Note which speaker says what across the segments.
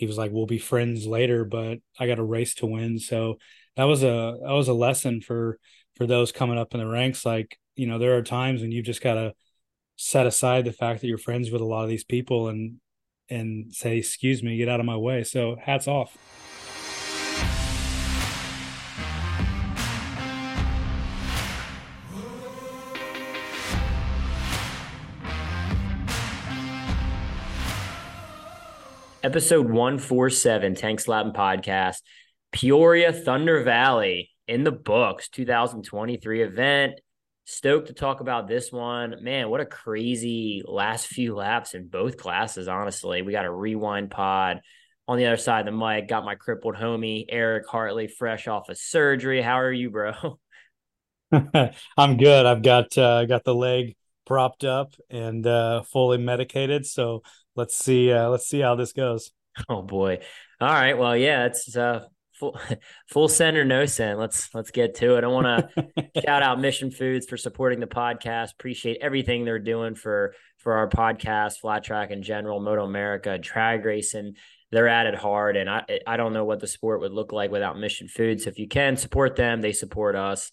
Speaker 1: he was like, "We'll be friends later, but I got a race to win." So that was a that was a lesson for for those coming up in the ranks. Like you know, there are times when you've just got to set aside the fact that you're friends with a lot of these people and and say, "Excuse me, get out of my way." So hats off.
Speaker 2: Episode 147 Tank Slapping Podcast, Peoria Thunder Valley in the books, 2023 event. Stoked to talk about this one. Man, what a crazy last few laps in both classes, honestly. We got a rewind pod on the other side of the mic. Got my crippled homie, Erik Hartley, fresh off of surgery. How are you, bro?
Speaker 1: I'm good. I've got uh, got the leg propped up and uh, fully medicated. So let's see uh, let's see how this goes.
Speaker 2: Oh boy. All right. Well, yeah, it's uh full full send or no send. Let's let's get to it. I want to shout out Mission Foods for supporting the podcast. Appreciate everything they're doing for for our podcast, flat track in general, MotoAmerica, drag racing. They're at it hard, and I I don't know what the sport would look like without Mission Foods. So If you can support them, they support us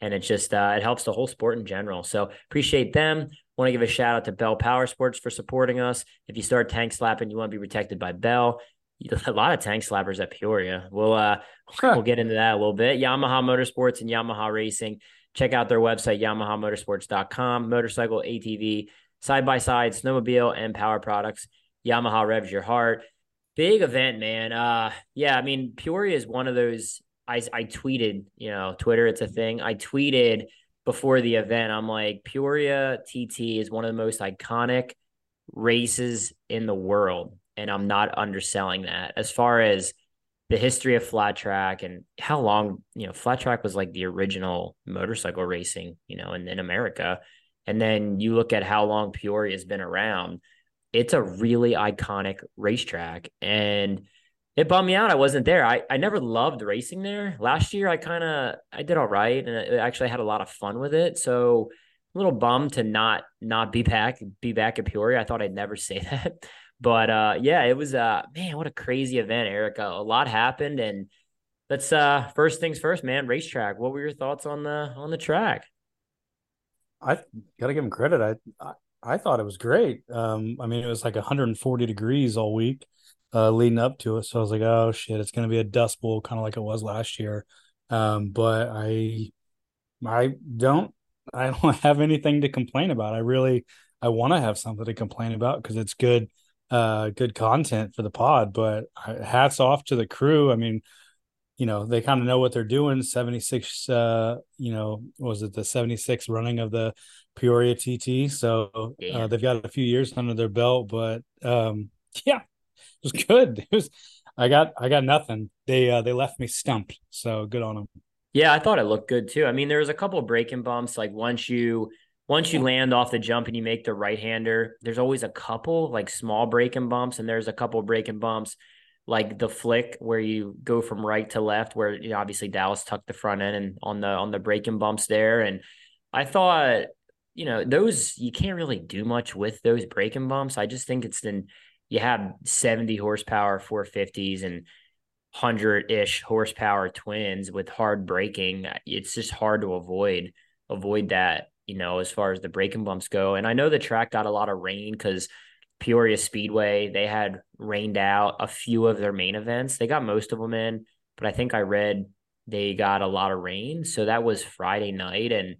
Speaker 2: and it just uh, it helps the whole sport in general. So appreciate them. Want to give a shout out to Bell Power Sports for supporting us. If you start tank slapping, you want to be protected by Bell. A lot of tank slappers at Peoria. We'll uh we'll get into that a little bit. Yamaha Motorsports and Yamaha Racing. Check out their website, YamahaMotorsports.com. Motorcycle, ATV, side by side, snowmobile, and power products. Yamaha revs your heart. Big event, man. Uh yeah, I mean, Peoria is one of those I I tweeted, you know, Twitter, it's a thing. I tweeted before the event. I'm like, Peoria TT is one of the most iconic races in the world, and I'm not underselling that. As far as the history of flat track and how long, you know, flat track was like the original motorcycle racing, you know, in, in America. And then you look at how long Peoria has been around. It's a really iconic racetrack. And it bummed me out. I wasn't there. I, I never loved racing there. Last year, I kind of I did all right, and I actually had a lot of fun with it. So a little bummed to not not be back be back at Peoria. I thought I'd never say that, but uh, yeah, it was uh man, what a crazy event, Erica. A lot happened, and let's uh first things first, man. Racetrack. What were your thoughts on the on the track?
Speaker 1: I gotta give him credit. I, I I thought it was great. Um, I mean, it was like 140 degrees all week uh, leading up to it. So I was like, oh shit, it's going to be a dust bowl, kind of like it was last year. Um, but I, I don't, I don't have anything to complain about. I really, I want to have something to complain about because it's good, uh, good content for the pod. But hats off to the crew. I mean, you know, they kind of know what they're doing. 76, uh, you know, was it the 76 running of the Peoria TT? So uh, they've got a few years under their belt, but um, yeah, was good. It was I got I got nothing. They uh, they left me stumped. So good on them.
Speaker 2: Yeah, I thought it looked good too. I mean, there was a couple breaking bumps. Like once you once you land off the jump and you make the right hander, there's always a couple like small breaking bumps, and there's a couple breaking bumps like the flick where you go from right to left, where you know, obviously Dallas tucked the front end and on the on the breaking bumps there. And I thought, you know, those you can't really do much with those breaking bumps. I just think it's in you have 70 horsepower 450s and 100 ish horsepower twins with hard braking. It's just hard to avoid avoid that, you know, as far as the braking bumps go. And I know the track got a lot of rain because Peoria Speedway, they had rained out a few of their main events. They got most of them in, but I think I read they got a lot of rain. So that was Friday night. And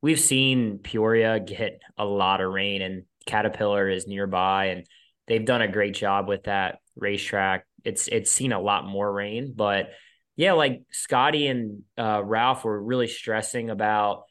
Speaker 2: we've seen Peoria get a lot of rain, and Caterpillar is nearby. And they've done a great job with that racetrack. It's it's seen a lot more rain, but yeah, like Scotty and uh, Ralph were really stressing about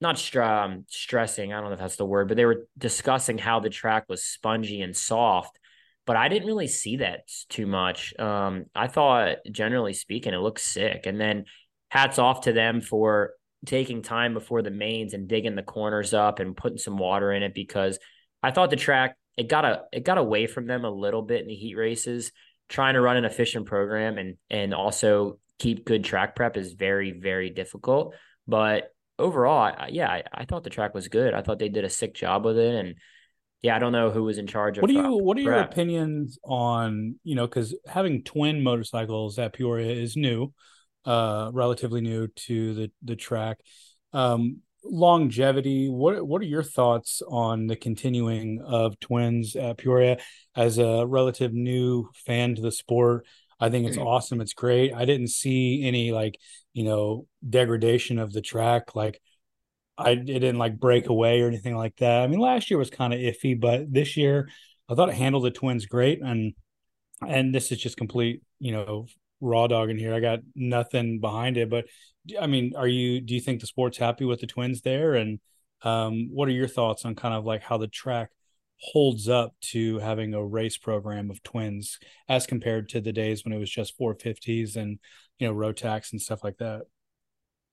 Speaker 2: not str- um, stressing. I don't know if that's the word, but they were discussing how the track was spongy and soft. But I didn't really see that too much. Um, I thought, generally speaking, it looks sick. And then hats off to them for taking time before the mains and digging the corners up and putting some water in it because I thought the track it got a it got away from them a little bit in the heat races. Trying to run an efficient program and and also keep good track prep is very very difficult. But overall, I, yeah, I, I, thought the track was good. I thought they did a sick job with it, and yeah, I don't know who was in charge of.
Speaker 1: What do you? Uh, what are your opinions on you know? Because having twin motorcycles at Peoria is new, uh, relatively new to the the track. Um, longevity. What What are your thoughts on the continuing of twins at Peoria as a relative new fan to the sport? I think it's mm-hmm. awesome. It's great. I didn't see any like you know degradation of the track. Like I it didn't like break away or anything like that. I mean, last year was kind of iffy, but this year I thought it handled the Twins great. And and this is just complete, you know, raw dog in here. I got nothing behind it, but I mean, are you? Do you think the sport's happy with the Twins there? And um, what are your thoughts on kind of like how the track holds up to having a race program of twins as compared to the days when it was just 450s and you know Rotax and stuff like that?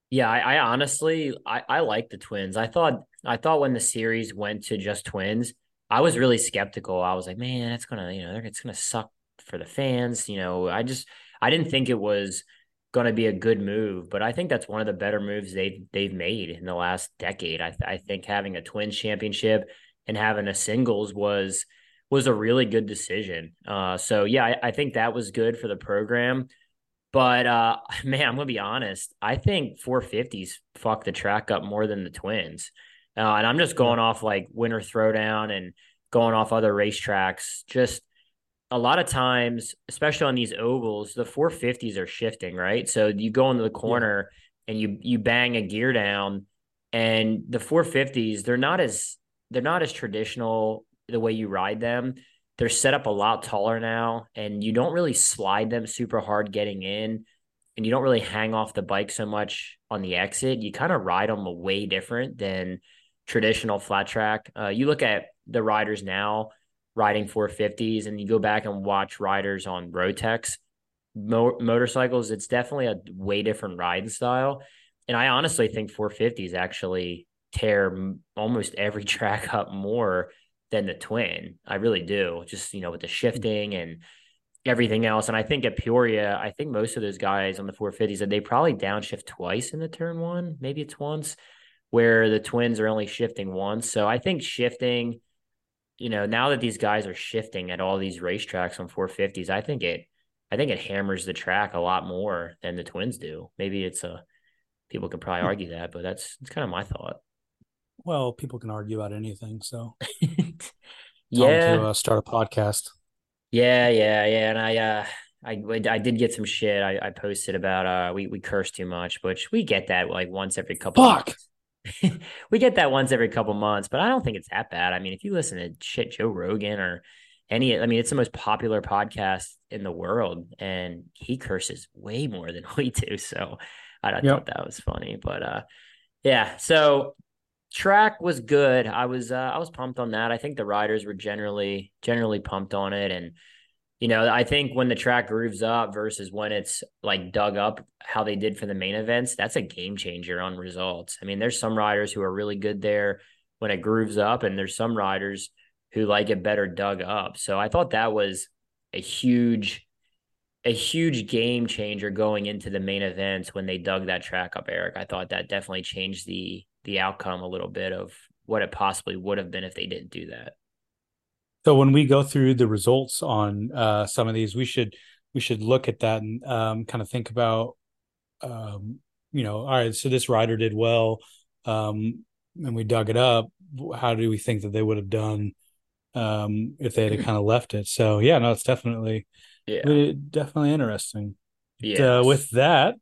Speaker 2: Yeah, I, I honestly I, I like the twins. I thought I thought when the series went to just twins, I was really skeptical. I was like, man, it's gonna, you know, it's gonna suck for the fans. You know, I just I didn't think it was going to be a good move, but I think that's one of the better moves they've they've made in the last decade. I, th- I think having a twins championship and having a singles was was a really good decision. Uh, so yeah, I, I, think that was good for the program. But uh, man, I'm gonna be honest. I think 450s fuck the track up more than the twins. Uh, and I'm just going off like winter throwdown and going off other racetracks. Just a lot of times, especially on these ovals, the 450s are shifting, right? So you go into the corner yeah. and you you bang a gear down, and the 450s they're not as they're not as traditional the way you ride them they're set up a lot taller now, and you don't really slide them super hard getting in, and you don't really hang off the bike so much on the exit. You kind of ride them way different than traditional flat track. Uh, you look at the riders now riding 450s, and you go back and watch riders on Rotax mo- motorcycles. It's definitely a way different riding style, and I honestly think 450s actually tear almost every track up more than the twin. I really do. Just, you know, with the shifting and everything else. And I think at Peoria, I think most of those guys on the 450s that they probably downshift twice in the turn one. Maybe it's once where the twins are only shifting once. So I think shifting, you know, now that these guys are shifting at all these racetracks on 450s, I think it I think it hammers the track a lot more than the twins do. Maybe it's a people could probably hmm. argue that, but that's it's kind of my thought.
Speaker 1: Well, people can argue about anything. So, yeah, to uh, start a podcast.
Speaker 2: Yeah, yeah, yeah. And I, uh, I, I did get some shit. I, I posted about uh, we we curse too much, which we get that like once every couple.
Speaker 1: Fuck.
Speaker 2: we get that once every couple months, but I don't think it's that bad. I mean, if you listen to shit Joe Rogan or any, I mean, it's the most popular podcast in the world, and he curses way more than we do. So I yep. thought that was funny, but uh, yeah. So track was good. I was uh, I was pumped on that. I think the riders were generally generally pumped on it, and you know I think when the track grooves up versus when it's like dug up, how they did for the main events, that's a game changer on results. I mean, there's some riders who are really good there when it grooves up, and there's some riders who like it better dug up. So I thought that was a huge a huge game changer going into the main events when they dug that track up, Erik. I thought that definitely changed the the outcome a little bit of what it possibly would have been if they didn't do that.
Speaker 1: So when we go through the results on uh, some of these, we should we should look at that and um, kind of think about, um, you know, all right, so this rider did well, um, and we dug it up. How do we think that they would have done um, if they had kind of left it? So yeah, no, it's definitely, yeah, definitely interesting. Yeah. Uh, with that,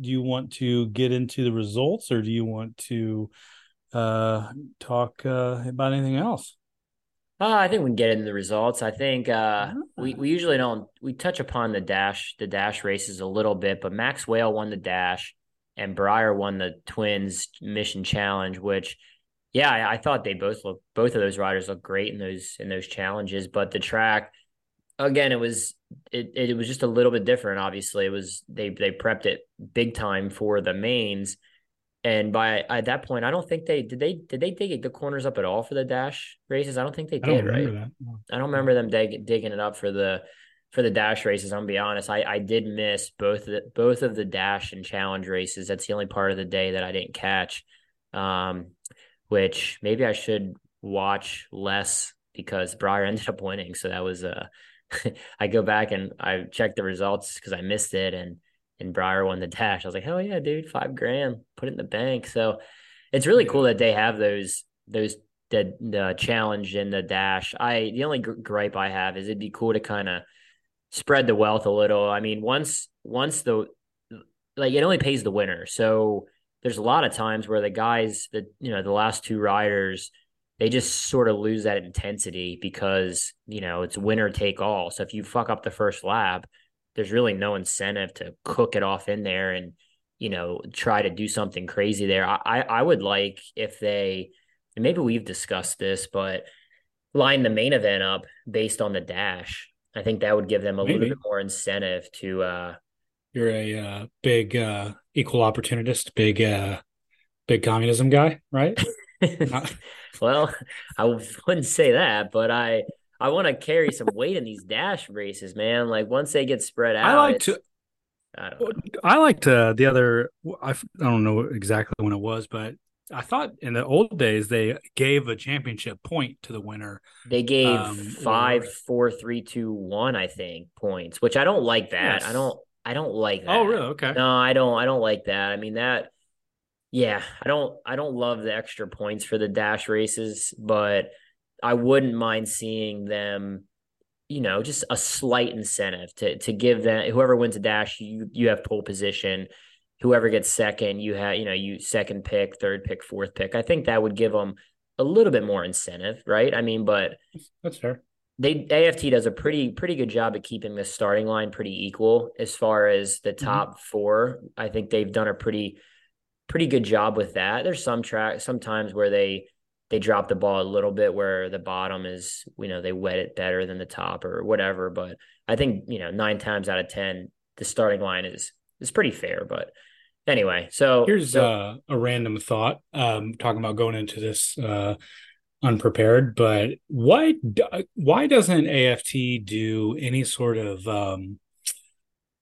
Speaker 1: do you want to get into the results or do you want to uh, talk uh, about anything else?
Speaker 2: Uh, I think we can get into the results. I think uh, we we usually don't we touch upon the dash the dash races a little bit, but Max Whale won the dash and Briar won the Twins Mission Challenge, which yeah, I, I thought they both look both of those riders look great in those in those challenges, but the track again, it was it it was just a little bit different. Obviously, it was they they prepped it big time for the mains, and by at that point, I don't think they did they did they dig the corners up at all for the dash races. I don't think they did. right? That. I don't remember them dig, digging it up for the for the dash races. I'm gonna be honest. I I did miss both the both of the dash and challenge races. That's the only part of the day that I didn't catch. Um, which maybe I should watch less because Briar ended up winning. So that was uh I go back and I checked the results because I missed it and and Briar won the dash. I was like, hell yeah, dude, five grand, put it in the bank. So it's really cool that they have those those the the challenge in the dash. I the only gripe I have is it'd be cool to kind of spread the wealth a little. I mean, once once the like it only pays the winner. So there's a lot of times where the guys that you know the last two riders they just sort of lose that intensity because you know it's winner take all. So if you fuck up the first lap, there's really no incentive to cook it off in there and you know try to do something crazy there. I I would like if they and maybe we've discussed this, but line the main event up based on the dash. I think that would give them a maybe. little bit more incentive to uh
Speaker 1: you're a uh, big uh, equal opportunist, big uh, big communism guy, right?
Speaker 2: well, I wouldn't say that, but I I want to carry some weight in these dash races, man. Like once they get spread out,
Speaker 1: I like to. I, I liked uh, the other. I, I don't know exactly when it was, but I thought in the old days they gave a championship point to the winner.
Speaker 2: They gave um, five, or... four, three, two, one. I think points, which I don't like that. Yes. I don't. I don't like that.
Speaker 1: Oh, really? Okay.
Speaker 2: No, I don't. I don't like that. I mean that. Yeah, I don't. I don't love the extra points for the dash races, but I wouldn't mind seeing them. You know, just a slight incentive to to give them whoever wins a dash, you you have pole position. Whoever gets second, you have you know you second pick, third pick, fourth pick. I think that would give them a little bit more incentive, right? I mean, but
Speaker 1: that's fair
Speaker 2: they AFT does a pretty pretty good job at keeping the starting line pretty equal as far as the mm-hmm. top mm-hmm. four. I think they've done a pretty pretty good job with that. There's some track sometimes where they they drop the ball a little bit where the bottom is you know they wet it better than the top or whatever. But I think you know nine times out of ten the starting line is is pretty fair. But anyway, so
Speaker 1: here's so, uh, a random thought. Um, talking about going into this uh, unprepared, but why why doesn't AFT do any sort of um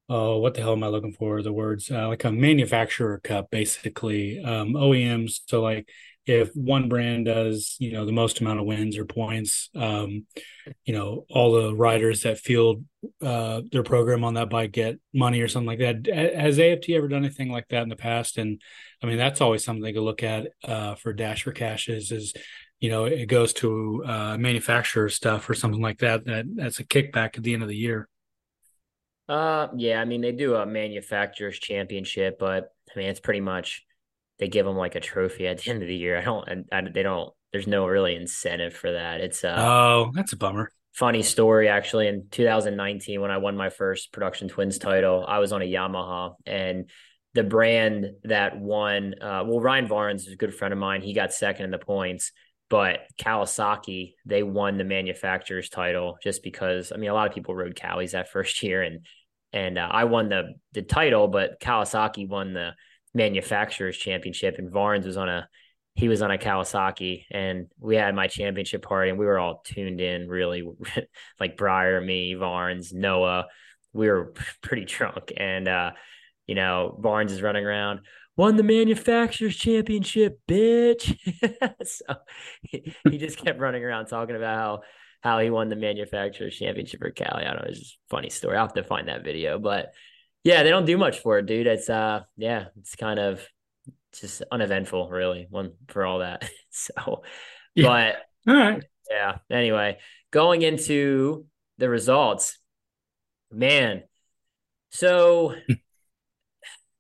Speaker 1: oh what the hell am I looking for the words uh, like a manufacturer cup basically um OEMs so like if one brand does you know the most amount of wins or points um you know all the riders that field uh their program on that bike get money or something like that. Has aft ever done anything like that in the past? And i mean that's always something to look at uh for dash for cashes is you know it goes to uh, manufacturer stuff or something like that that that's a kickback at the end of the year.
Speaker 2: Uh yeah i mean they do a manufacturers championship but i mean it's pretty much they give them like a trophy at the end of the year. I don't I, I, they don't there's no really incentive for that. It's uh
Speaker 1: oh that's a bummer.
Speaker 2: funny story actually. In 2019 when i won my first production twins title i was on a yamaha and the brand that won uh, well ryan varnes is a good friend of mine. He got second in the points but Kawasaki, they won the manufacturer's title just because I mean a lot of people rode Cowies that first year and and uh, I won the the title, but Kawasaki won the manufacturer's championship and Varnes was on a he was on a Kawasaki and we had my championship party and we were all tuned in really like Briar, me, Varnes, Noah. We were pretty drunk and uh you know, Varnes is running around won the manufacturers championship, bitch. so he, he, just kept running around talking about how how he won the manufacturers championship for Cali. I don't know, it's just funny story. I'll have to find that video. But yeah, they don't do much for it, dude. It's uh yeah, it's kind of just uneventful, really, one for all that. so yeah. but all right. Yeah. Anyway, going into the results, man. So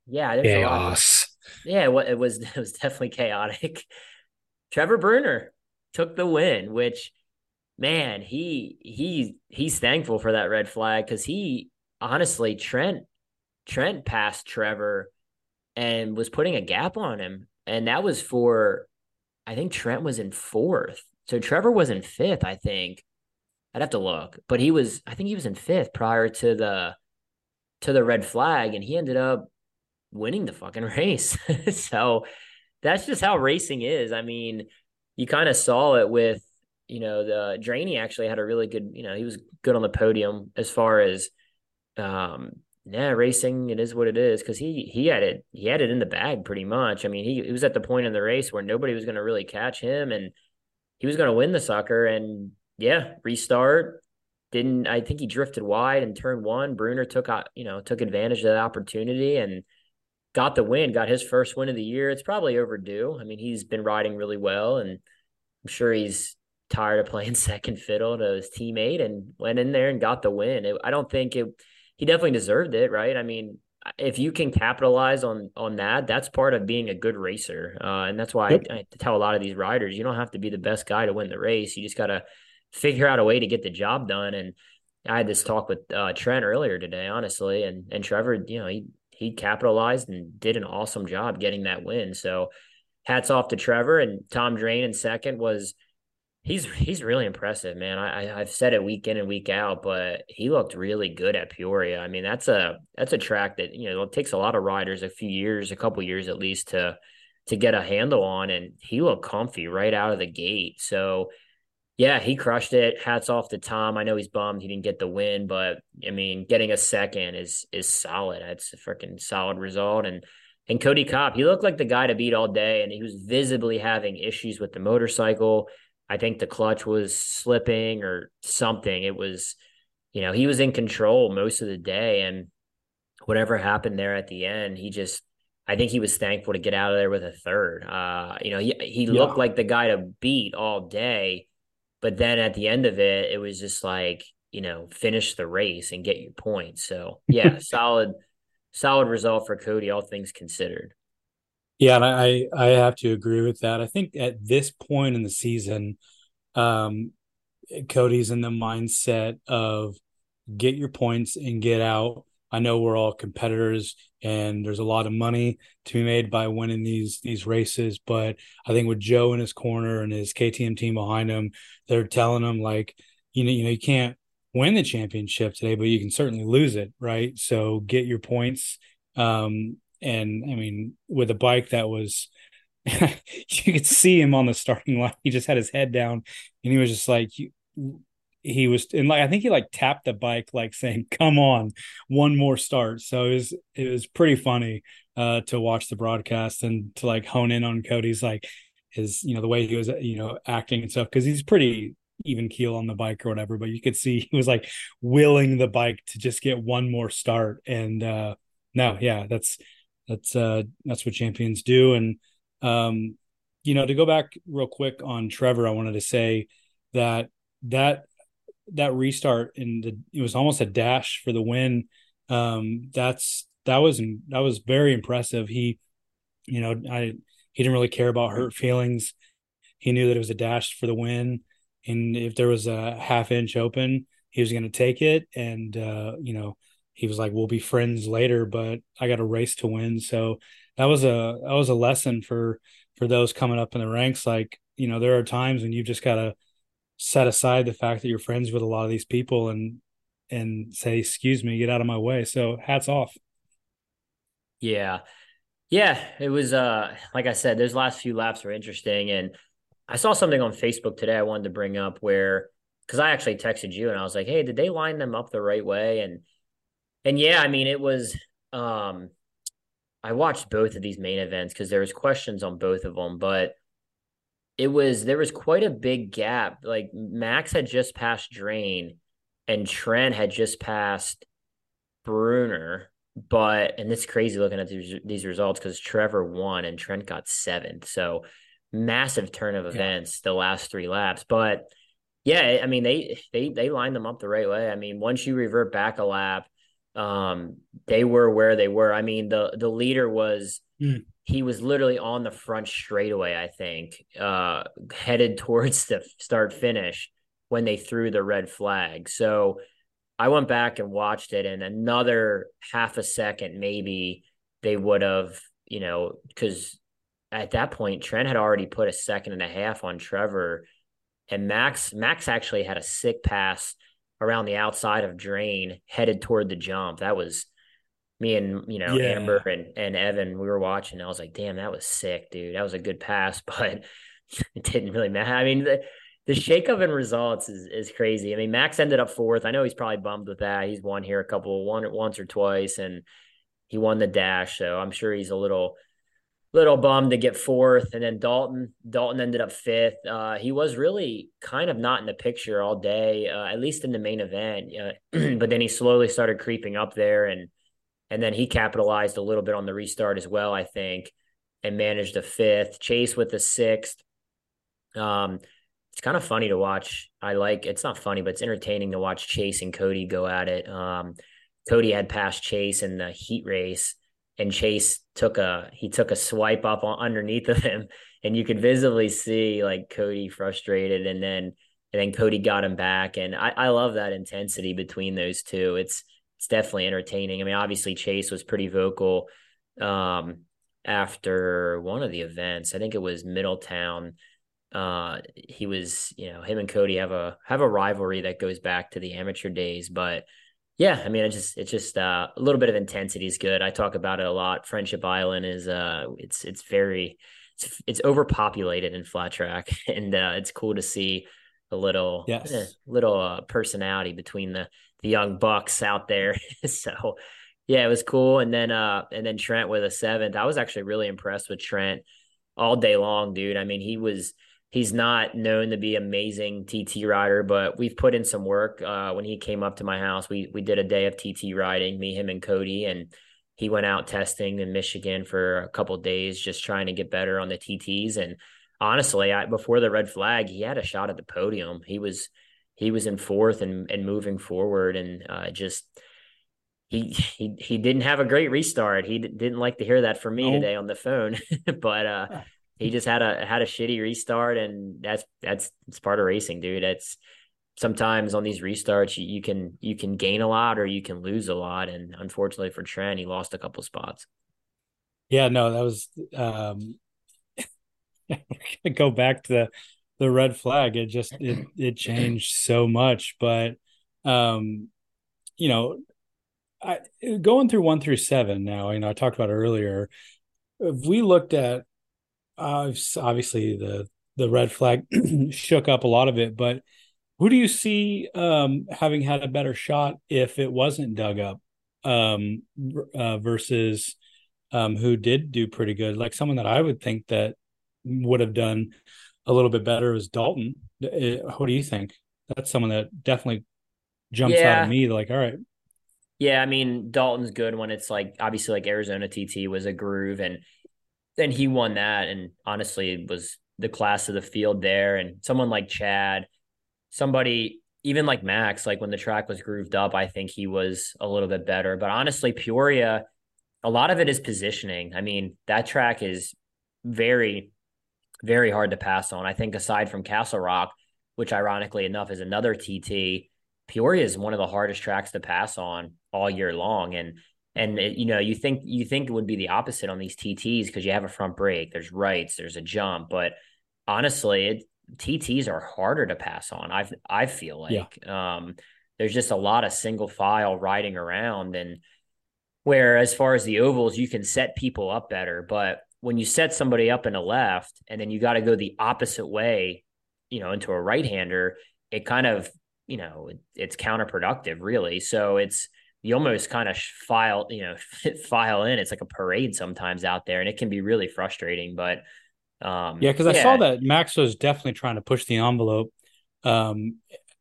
Speaker 2: yeah,
Speaker 1: chaos.
Speaker 2: Yeah, it was it was definitely chaotic. Trevor Brunner took the win, which man, he he he's thankful for that red flag because he honestly Trent Trent passed Trevor and was putting a gap on him, and that was for I think Trent was in fourth, so Trevor was in fifth. I think I'd have to look, but he was I think he was in fifth prior to the to the red flag, and he ended up winning the fucking race. so that's just how racing is. I mean, you kind of saw it with, you know, the Draney actually had a really good, you know, he was good on the podium as far as um yeah, racing it is what it is because he he had it he had it in the bag pretty much. I mean, he, he was at the point in the race where nobody was going to really catch him, and he was going to win the sucker. And yeah, restart. Didn't I think he drifted wide and turned one. Brunner took out, you know, took advantage of that opportunity and got the win, got his first win of the year. It's probably overdue. I mean, he's been riding really well and I'm sure he's tired of playing second fiddle to his teammate and went in there and got the win. It, I don't think it he definitely deserved it, right? I mean, if you can capitalize on on that, that's part of being a good racer, uh, and that's why yep. I, I, tell a lot of these riders, you don't have to be the best guy to win the race. You just got to figure out a way to get the job done. And I had this talk with uh, Trent earlier today, honestly, and and Trevor, you know, he he capitalized and did an awesome job getting that win. So hats off to Trevor and Tom Drane in second was He's he's really impressive, man. I, I've said it week in and week out, but he looked really good at Peoria. I mean, that's a that's a track that you know it takes a lot of riders a few years, a couple years at least to to get a handle on, and he looked comfy right out of the gate. So, yeah, he crushed it. Hats off to Tom. I know he's bummed he didn't get the win, but I mean, getting a second is is solid. That's a freaking solid result, and and Cody Kopp, he looked like the guy to beat all day, and he was visibly having issues with the motorcycle I think the clutch was slipping or something. It was, you know, he was in control most of the day. And whatever happened there at the end, he just, I think he was thankful to get out of there with a third. Uh, you know, he, he yeah. looked like the guy to beat all day. But then at the end of it, it was just like, you know, finish the race and get your points. So, yeah, solid, solid result for Cody, all things considered.
Speaker 1: Yeah, and I I have to agree with that. I think at this point in the season, um, Cody's in the mindset of get your points and get out. I know we're all competitors and there's a lot of money to be made by winning these these races, but I think with Joe in his corner and his KTM team behind him, they're telling him like, you know, you know, you can't win the championship today, but you can certainly lose it, right? So get your points. Um, and I mean, with a bike that was, you could see him on the starting line. He just had his head down, and he was just like, he was, and like I think he like tapped the bike, like saying, "Come on, one more start." So it was it was pretty funny uh, to watch the broadcast and to like hone in on Cody's like his you know the way he was you know acting and stuff because he's pretty even keel on the bike or whatever but you could see he was like willing the bike to just get one more start and uh no yeah that's that's uh that's what champions do. And um, you know, to go back real quick on Trevor, I wanted to say that that that restart in the it was almost a dash for the win. Um, that's that was that was very impressive. He, you know, I he didn't really care about hurt feelings. He knew that it was a dash for the win, and if there was a half inch open, he was going to take it. And uh, you know, he was like, "We'll be friends later, but I got a race to win." So that was a that was a lesson for for those coming up in the ranks. Like you know, there are times when you've just got to set aside the fact that you're friends with a lot of these people and and say, "Excuse me, get out of my way." So hats off.
Speaker 2: Yeah, yeah, it was uh like I said, those last few laps were interesting, and I saw something on Facebook today I wanted to bring up where because I actually texted you and I was like, "Hey, did they line them up the right way?" and and yeah, I mean, it was. Um, I watched both of these main events because there was questions on both of them, but it was there was quite a big gap. Like Max had just passed Drane, and Trent had just passed Brunner. But and it's crazy looking at these these results because Trevor won and Trent got seventh. So massive turn of events yeah. the last three laps. But yeah, I mean they they they lined them up the right way. I mean, once you revert back a lap, um, they were where they were. I mean, the the leader was mm. he was literally on the front straightaway, I think, uh, headed towards the start finish when they threw the red flag. So I went back and watched it, and another half a second, maybe they would have, you know, because at that point Trent had already put a second and a half on Trevor, and Max Max actually had a sick pass around the outside of Drane headed toward the jump. That was me and you know yeah. Amber and and Evan. We were watching. I was like, damn, that was sick, dude. That was a good pass, but it didn't really matter. I mean, the the shakeup in results is is crazy. I mean, Max ended up fourth. I know he's probably bummed with that. He's won here a couple one once or twice, and he won the dash. So I'm sure he's a little little bummed to get fourth, and then Dalton Dalton ended up fifth. Uh, he was really kind of not in the picture all day, uh, at least in the main event. But then he slowly started creeping up there, and and then he capitalized a little bit on the restart as well, I think, and managed a fifth. Chase with the sixth. Um, it's kind of funny to watch. I like it's not funny, but it's entertaining to watch Chase and Cody go at it. Um, Cody had passed Chase in the heat race and Chase took a he took a swipe up underneath of him, and you could visibly see like Cody frustrated, and then and then Cody got him back, and I, I love that intensity between those two. It's it's definitely entertaining. I mean, obviously Chase was pretty vocal um, after one of the events. I think it was Middletown. Uh, he was, you know, him and Cody have a have a rivalry that goes back to the amateur days, but yeah, I mean, it just it's just uh, a little bit of intensity is good. I talk about it a lot. Friendship Island is uh, it's it's very it's it's overpopulated in flat track, and uh, it's cool to see a little
Speaker 1: yes.
Speaker 2: eh, little uh, personality between the the young bucks out there. so yeah, it was cool. And then uh and then Trent with a seventh. I was actually really impressed with Trent all day long, dude. I mean, he was he's not known to be amazing TT rider, but we've put in some work. Uh, when he came up to my house, we we did a day of TT riding, me, him, and Cody, and he went out testing in Michigan for a couple days, just trying to get better on the TTs. And honestly, I, before the red flag, he had a shot at the podium. He was he was in fourth and and moving forward, and uh, just. He, he he didn't have a great restart. He d- didn't like to hear that from me today on the phone, but uh, he just had a had a shitty restart, and that's that's it's part of racing, dude. It's sometimes on these restarts you, you can you can gain a lot or you can lose a lot, and unfortunately for Trent, he lost a couple spots.
Speaker 1: Yeah, no, that was um go back to the the red flag. It just it it changed so much, but um you know, I going through one through seven now. You know, I talked about earlier. If we looked at uh, obviously the the red flag shook up a lot of it, but who do you see um, having had a better shot if it wasn't dug up um, uh, versus um, who did do pretty good? Like someone that I would think that would have done a little bit better was Dalton. Uh, what do you think? That's someone that definitely jumps yeah. out of me. Like, all right.
Speaker 2: Yeah, I mean Dalton's good when it's like obviously like Arizona TT was a groove and then he won that and honestly was the class of the field there and someone like chad somebody even like max like when the track was grooved up i think he was a little bit better. But honestly peoria a lot of it is positioning. I mean that track is very very hard to pass on. I think aside from castle rock which ironically enough is another tt peoria is one of the hardest tracks to pass on all year long. And and it, you know, you think you think it would be the opposite on these TTs because you have a front brake, there's rights, there's a jump, but honestly, it, TTs are harder to pass on. I I feel like yeah. um, there's just a lot of single file riding around, and where as far as the ovals, you can set people up better, but when you set somebody up in a left and then you got to go the opposite way, you know, into a right hander, it kind of you know it, it's counterproductive, really. So it's you almost kind of file, you know, file in. It's like a parade sometimes out there, and it can be really frustrating. But um,
Speaker 1: yeah, because I saw that Max was definitely trying to push the envelope. Um,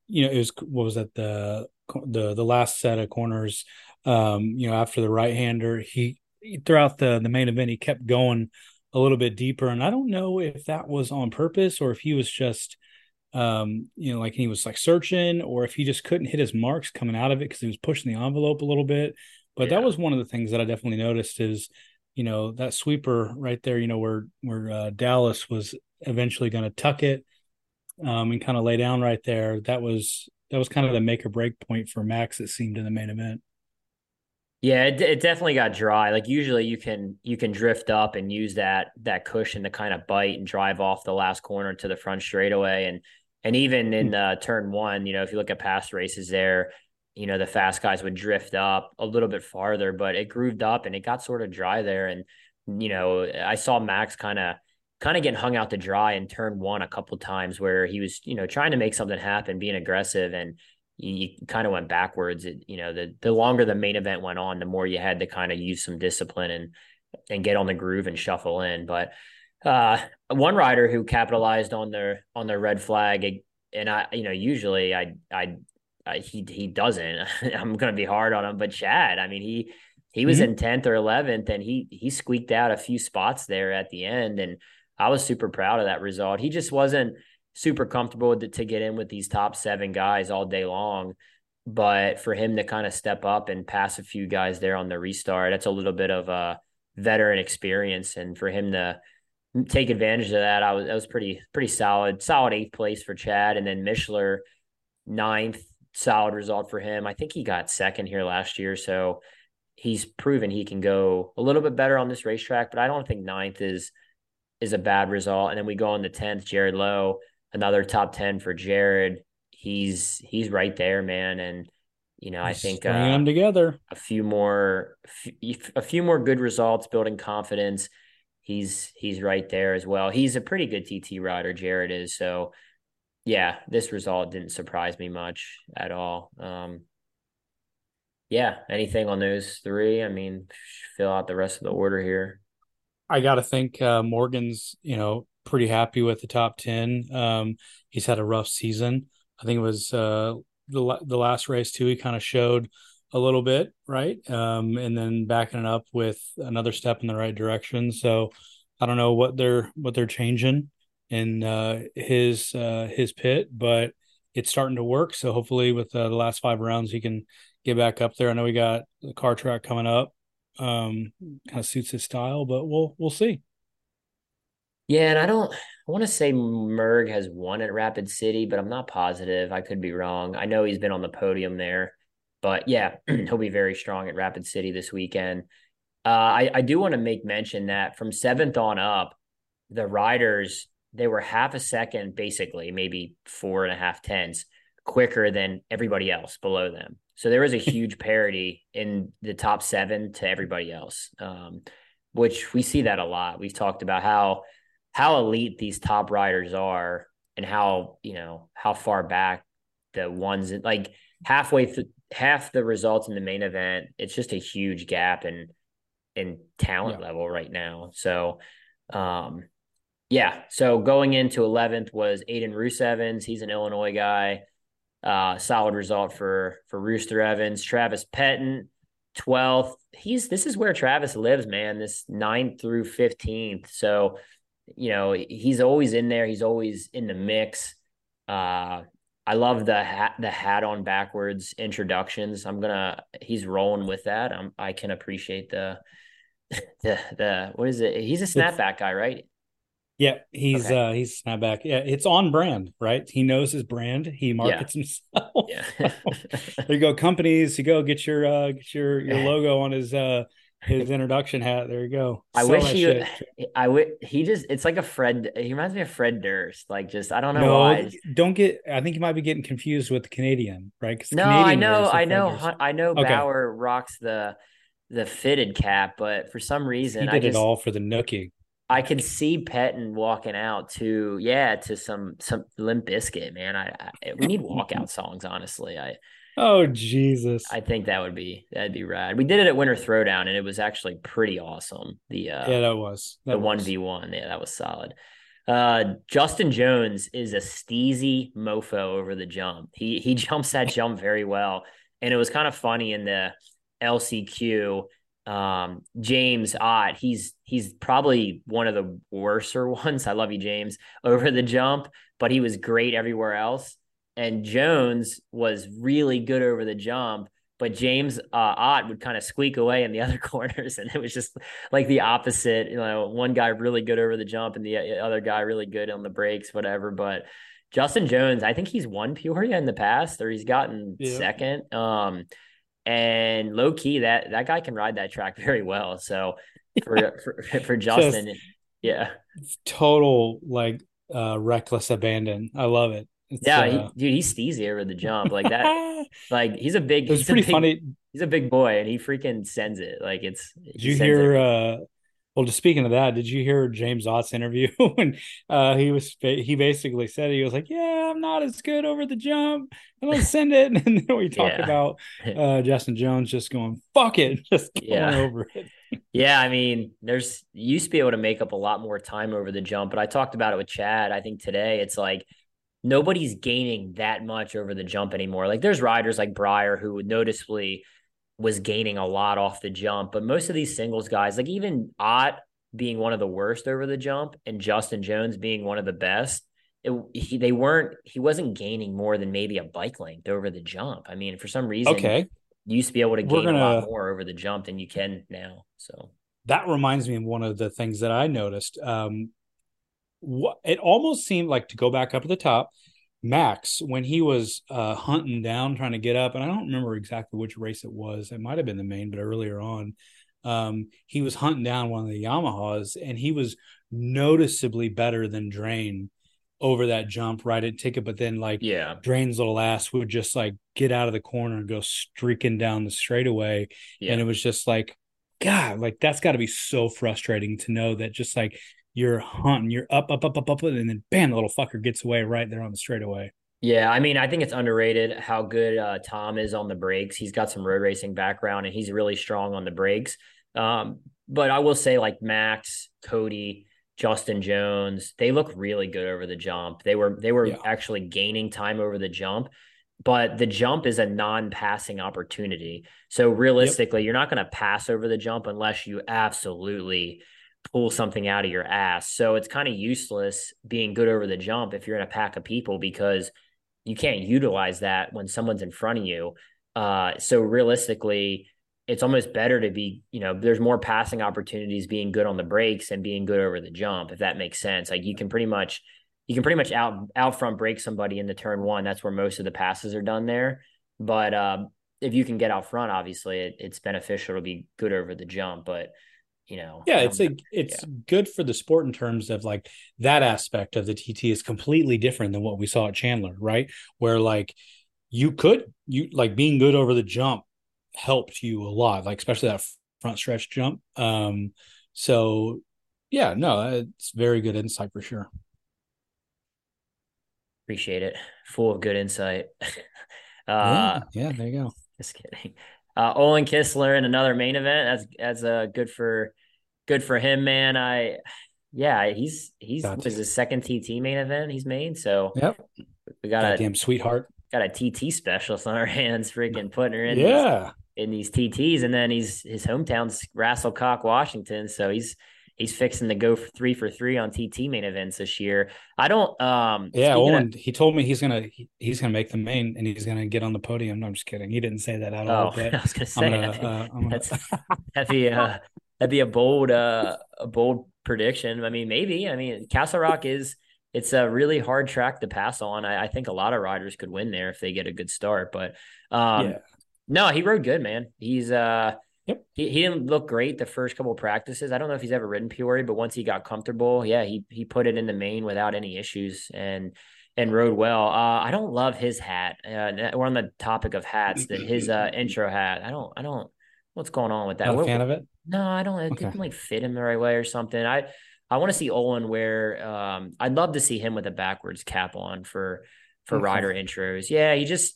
Speaker 1: you know, it was what was that the the the last set of corners. Um, you know, after the right hander, he throughout the the main event he kept going a little bit deeper, and I don't know if that was on purpose or if he was just um, you know, like he was like searching, or if he just couldn't hit his marks coming out of it because he was pushing the envelope a little bit. But yeah. that was one of the things that I definitely noticed is, you know, that sweeper right there, you know, where where uh, Dallas was eventually going to tuck it um, and kind of lay down right there. That was that was kind of the make or break point for Max. It seemed in the main event.
Speaker 2: Yeah, it, it definitely got dry. Like usually you can you can drift up and use that that cushion to kind of bite and drive off the last corner to the front straightaway and and even in uh, turn one, you know, if you look at past races there, you know, the fast guys would drift up a little bit farther, but it grooved up and it got sort of dry there. And, you know, I saw Max kind of kind of getting hung out to dry in turn one a couple times where he was, you know, trying to make something happen, being aggressive and you, you kind of went backwards. It, you know, the the longer the main event went on, the more you had to kind of use some discipline and and get on the groove and shuffle in. But uh, one rider who capitalized on their on their red flag, and I, you know, usually I I, I he he doesn't. I'm going to be hard on him, but Chad, I mean, he he was mm-hmm. in tenth or eleventh, and he he squeaked out a few spots there at the end, and I was super proud of that result. He just wasn't super comfortable to, to get in with these top seven guys all day long. But for him to kind of step up and pass a few guys there on the restart, that's a little bit of a veteran experience. And for him to take advantage of that, I was that was pretty pretty solid, solid eighth place for Chad, and then Mishler ninth, solid result for him. I think he got second here last year, so he's proven he can go a little bit better on this racetrack. But I don't think ninth is is a bad result. And then we go on the tenth, Jared Lowe, another top ten for Jared. He's he's right there, man, and you know, I think
Speaker 1: uh, them together.
Speaker 2: A few more, a few more good results, building confidence. He's he's right there as well. He's a pretty good TT rider. Jared is so. Yeah, this result didn't surprise me much at all. Um, yeah, anything on those three? I mean, fill out the rest of the order here.
Speaker 1: I got to think uh, Morgan's, you know, pretty happy with the top 10. Um, he's had a rough season. I think it was uh, the the last race too, he kind of showed a little bit, right? Um, and then backing it up with another step in the right direction. So I don't know what they're what they're changing in uh, his uh, his pit, but it's starting to work. So hopefully, with uh, the last five rounds, he can get back up there. I know we got the car track coming up. Um, kind of suits his style, but we'll we'll see.
Speaker 2: Yeah, and I don't I want to say Merg has won at Rapid City, but I'm not positive. I could be wrong. I know he's been on the podium there, but yeah, he'll be very strong at Rapid City this weekend. Uh, I, I do want to make mention that from seventh on up, the riders they were half a second, basically, maybe four and a half tenths quicker than everybody else below them. So there was a huge parity in the top seven to everybody else, um, which we see that a lot. We've talked about how how elite these top riders are and how you know how far back the ones like halfway through half the results in the main event it's just a huge gap in in talent yeah. level right now so um yeah so going into 11th was Aiden Roos Evans he's an Illinois guy uh solid result for for Rooster Evans Travis Pettin 12th he's this is where Travis lives man this 9th through 15th so you know, he's always in there. He's always in the mix. Uh, I love the hat, the hat on backwards introductions. I'm gonna, he's rolling with that. I'm, I can appreciate the, the, the, what is it? He's a snapback guy, right?
Speaker 1: Yeah, he's okay. uh he's snapback. Yeah, it's on brand, right? He knows his brand. He markets yeah. himself. Yeah. there you go, companies. You go get your uh get your your logo on his uh his introduction hat. There you go.
Speaker 2: I Sell wish he. Shit. I would. He just. It's like a Fred. He reminds me of Fred Durst. Like just. I don't know no, why.
Speaker 1: Don't get. I think you might be getting confused with the Canadian, right?
Speaker 2: No,
Speaker 1: Canadian
Speaker 2: I know. I know. I know. Okay. Bauer rocks the the fitted cap, but for some reason,
Speaker 1: he did I just, it all for the nookie.
Speaker 2: I could see Pettin walking out to yeah to some some Limp Bizkit man. I, I we need walkout songs honestly. I
Speaker 1: Oh Jesus!
Speaker 2: I think that would be that'd be rad. We did it at Winter Throwdown, and it was actually pretty awesome. The uh,
Speaker 1: yeah, that was
Speaker 2: that the one v one. Yeah, that was solid. Uh, Justin Jones is a steezy mofo over the jump. He he jumps that jump very well, and it was kind of funny in the LCQ. Um, James Ott, he's he's probably one of the worser ones. I love you, James, over the jump, but he was great everywhere else and Jones was really good over the jump, but James uh, Ott would kind of squeak away in the other corners, and it was just like the opposite. You know, one guy really good over the jump, and the uh, other guy really good on the brakes, whatever. But Justin Jones, I think he's won Peoria in the past, or he's gotten yeah. second. Um, and low key, that that guy can ride that track very well. So for for, for Justin, just yeah,
Speaker 1: total like uh reckless abandon. I love it.
Speaker 2: It's, yeah, uh, he, dude, he's steezy over the jump like that. like he's a big.
Speaker 1: It's pretty
Speaker 2: big,
Speaker 1: funny.
Speaker 2: He's a big boy, and he freaking sends it. Like it's.
Speaker 1: Did you hear? uh Well, just speaking of that, did you hear James Ott's interview when uh he was he basically said he was like, "Yeah, I'm not as good over the jump. And I'm gonna send it." And then we talked yeah. about uh Justin Jones just going, "Fuck it," just going yeah. over it.
Speaker 2: Yeah, I mean, there's you used to be able to make up a lot more time over the jump, but I talked about it with Chad. I think today it's like nobody's gaining that much over the jump anymore. Like there's riders like Briar who noticeably was gaining a lot off the jump, but most of these singles guys, like even Ott being one of the worst over the jump and Justin Jones being one of the best, it, he, they weren't he wasn't gaining more than maybe a bike length over the jump. I mean, for some reason,
Speaker 1: okay,
Speaker 2: you used to be able to gain gonna, a lot more over the jump than you can now. So
Speaker 1: that reminds me of one of the things that I noticed. Um, what it almost seemed like to go back up at the top. Max, when he was uh, hunting down, trying to get up, and I don't remember exactly which race it was. It might have been the main, but earlier on, um, he was hunting down one of the Yamahas, and he was noticeably better than Drane over that jump right at ticket, but then like
Speaker 2: yeah,
Speaker 1: Drane's little ass would just like get out of the corner and go streaking down the straightaway. Yeah. And it was just like, God, like that's got to be so frustrating to know that just like you're hunting, you're up, up, up, up, up, and then bam, the little fucker gets away right there on the straightaway.
Speaker 2: Yeah, I mean, I think it's underrated how good uh, Tom is on the brakes. He's got some road racing background and he's really strong on the brakes. Um, but I will say, like Max, Cody, Justin Jones, they look really good over the jump. They were they were yeah. actually gaining time over the jump, but the jump is a non-passing opportunity. So realistically, yep. you're not going to pass over the jump unless you absolutely pull something out of your ass. So it's kind of useless being good over the jump if you're in a pack of people because you can't utilize that when someone's in front of you. Uh, so realistically, it's almost better to be, you know, there's more passing opportunities being good on the brakes and being good over the jump, if that makes sense. Like you can pretty much you can pretty much out out front break somebody in the turn one. That's where most of the passes are done there. But um, if you can get out front, obviously it, it's beneficial to be good over the jump. But you know,
Speaker 1: yeah, it's a it's yeah. good for the sport in terms of like that aspect of the TT is completely different than what we saw at Chandler, right? Where like you could you like being good over the jump helped you a lot, like especially that front stretch jump. Um, so yeah, no, it's very good insight for sure.
Speaker 2: Appreciate it. Full of good insight.
Speaker 1: uh, yeah, yeah, there you go.
Speaker 2: Just kidding. Uh, Olin Kistler in another main event. That's that's uh, good for good for him, man. I yeah, he's he's was his second TT main event he's made. So
Speaker 1: yep,
Speaker 2: we got
Speaker 1: a damn sweetheart.
Speaker 2: Got a TT specialist on our hands, freaking putting her in.
Speaker 1: Yeah,
Speaker 2: in these TTs, and then he's his hometown's Castle Rock, Washington, so he's he's fixing to go for three for three on TT main events this year. I don't. um
Speaker 1: Yeah, Owen. Of, he told me he's gonna he, he's gonna make the main and he's gonna get on the podium. No, I'm just kidding. He didn't say that at all.
Speaker 2: Oh, I was gonna say gonna, uh, gonna... that's that'd be uh, that'd be a bold uh, a bold prediction. I mean, maybe. I mean, Castle Rock is it's a really hard track to pass on. I, I, think a lot of riders could win there if they get a good start. But um, yeah. No, he rode good, man. He's uh Yep. He, he didn't look great the first couple practices. I don't know if he's ever ridden Peoria, but once he got comfortable, yeah, he he put it in the main without any issues and and rode well. Uh, I don't love his hat. Uh, we're on the topic of hats. That his uh, intro hat. I don't. I don't. What's going on with that?
Speaker 1: Not a fan of it?
Speaker 2: No, I don't. It okay. didn't like fit him the right way or something. I I want to see Olin wear. Um, I'd love to see him with a backwards cap on for for okay. rider intros. Yeah, he just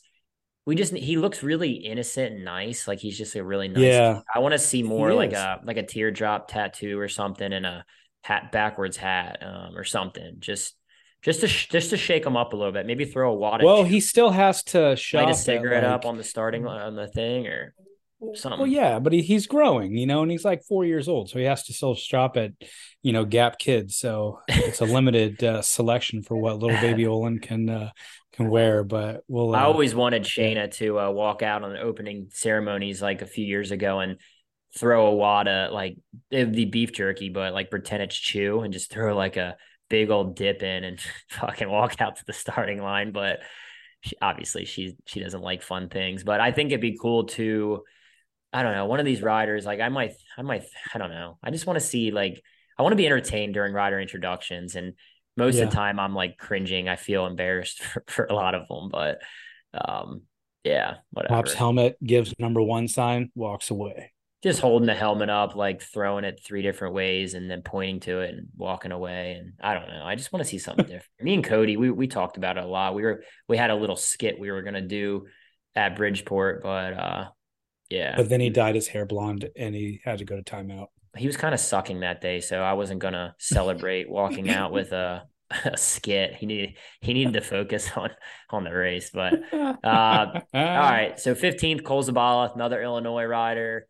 Speaker 2: we just he looks really innocent and nice. Like he's just a really nice.
Speaker 1: Yeah,
Speaker 2: I want to see more like a like a teardrop tattoo or something and a hat backwards hat um, or something. Just just to sh- just to shake him up a little bit. Maybe throw a wattage.
Speaker 1: Well, he still has to
Speaker 2: light a cigarette like... up on the starting on the thing or something.
Speaker 1: Well, yeah, but he, he's growing, you know, and he's like four years old, so he has to still shop at, you know, Gap Kids. So it's a limited uh, selection for what little baby Olin can uh, can wear. But we'll.
Speaker 2: Uh, I always wanted Shayna to uh, walk out on the opening ceremonies like a few years ago and throw a wada like it would be beef jerky, but like pretend it's chew and just throw like a big old dip in and fucking walk out to the starting line. But she, obviously she she doesn't like fun things. But I think it'd be cool to I don't know, one of these riders, like I might, I might, I don't know. I just want to see, like, I want to be entertained during rider introductions. And most yeah. of the time I'm like cringing. I feel embarrassed for, for a lot of them, but um, yeah, whatever.
Speaker 1: Pops helmet gives number one sign, walks away.
Speaker 2: Just holding the helmet up, like throwing it three different ways and then pointing to it and walking away. And I don't know. I just want to see something different. Me and Cody, we we talked about it a lot. We were we had a little skit we were gonna do at Bridgeport, but uh yeah.
Speaker 1: But then he dyed his hair blonde and he had to go to timeout.
Speaker 2: he was kind of sucking that day, so I wasn't gonna celebrate walking out with a, a skit. He needed he needed to focus on on the race. But uh, all right, so 15th, Cole Zabala, another Illinois rider.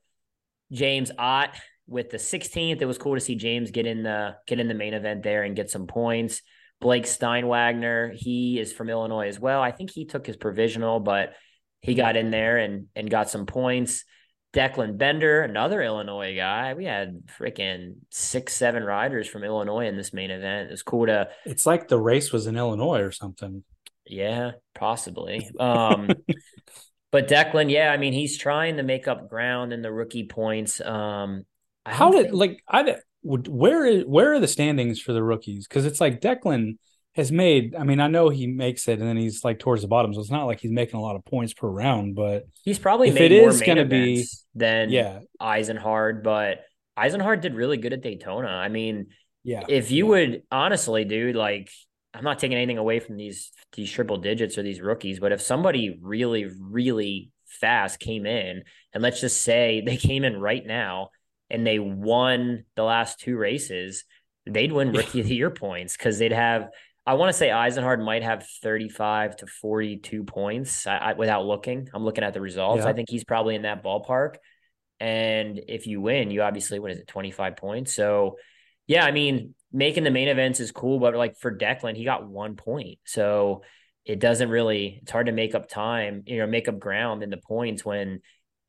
Speaker 2: James Ott with the 16th. It was cool to see James get in the get in the main event there and get some points. Blake Steinwagner, he is from Illinois as well. I think he took his provisional, but he got in there and and got some points. Declan Bender, another Illinois guy. We had freaking six, seven riders from Illinois in this main event. It's cool to.
Speaker 1: It's like the race was in Illinois or something.
Speaker 2: Yeah, possibly. Um, but Declan, yeah, I mean, he's trying to make up ground in the rookie points. Um,
Speaker 1: How did think... like I where is where are the standings for the rookies? Because it's like Declan has made. I mean, I know he makes it, and then he's like towards the bottom, so it's not like he's making a lot of points per round. But
Speaker 2: he's probably if it is going to be than yeah Eisenhard, but Eisenhard did really good at Daytona. I mean, yeah, if you yeah. would honestly, dude, like I'm not taking anything away from these these triple digits or these rookies, but if somebody really, really fast came in, and let's just say they came in right now and they won the last two races, they'd win rookie of the year points because they'd have I want to say Eisenhard might have 35 to 42 points I, I, without looking. I'm looking at the results. Yeah. I think he's probably in that ballpark. And if you win, you obviously, what is it, 25 points? So, yeah, I mean, making the main events is cool, but like for Declan, he got one point. So it doesn't really, it's hard to make up time, you know, make up ground in the points when,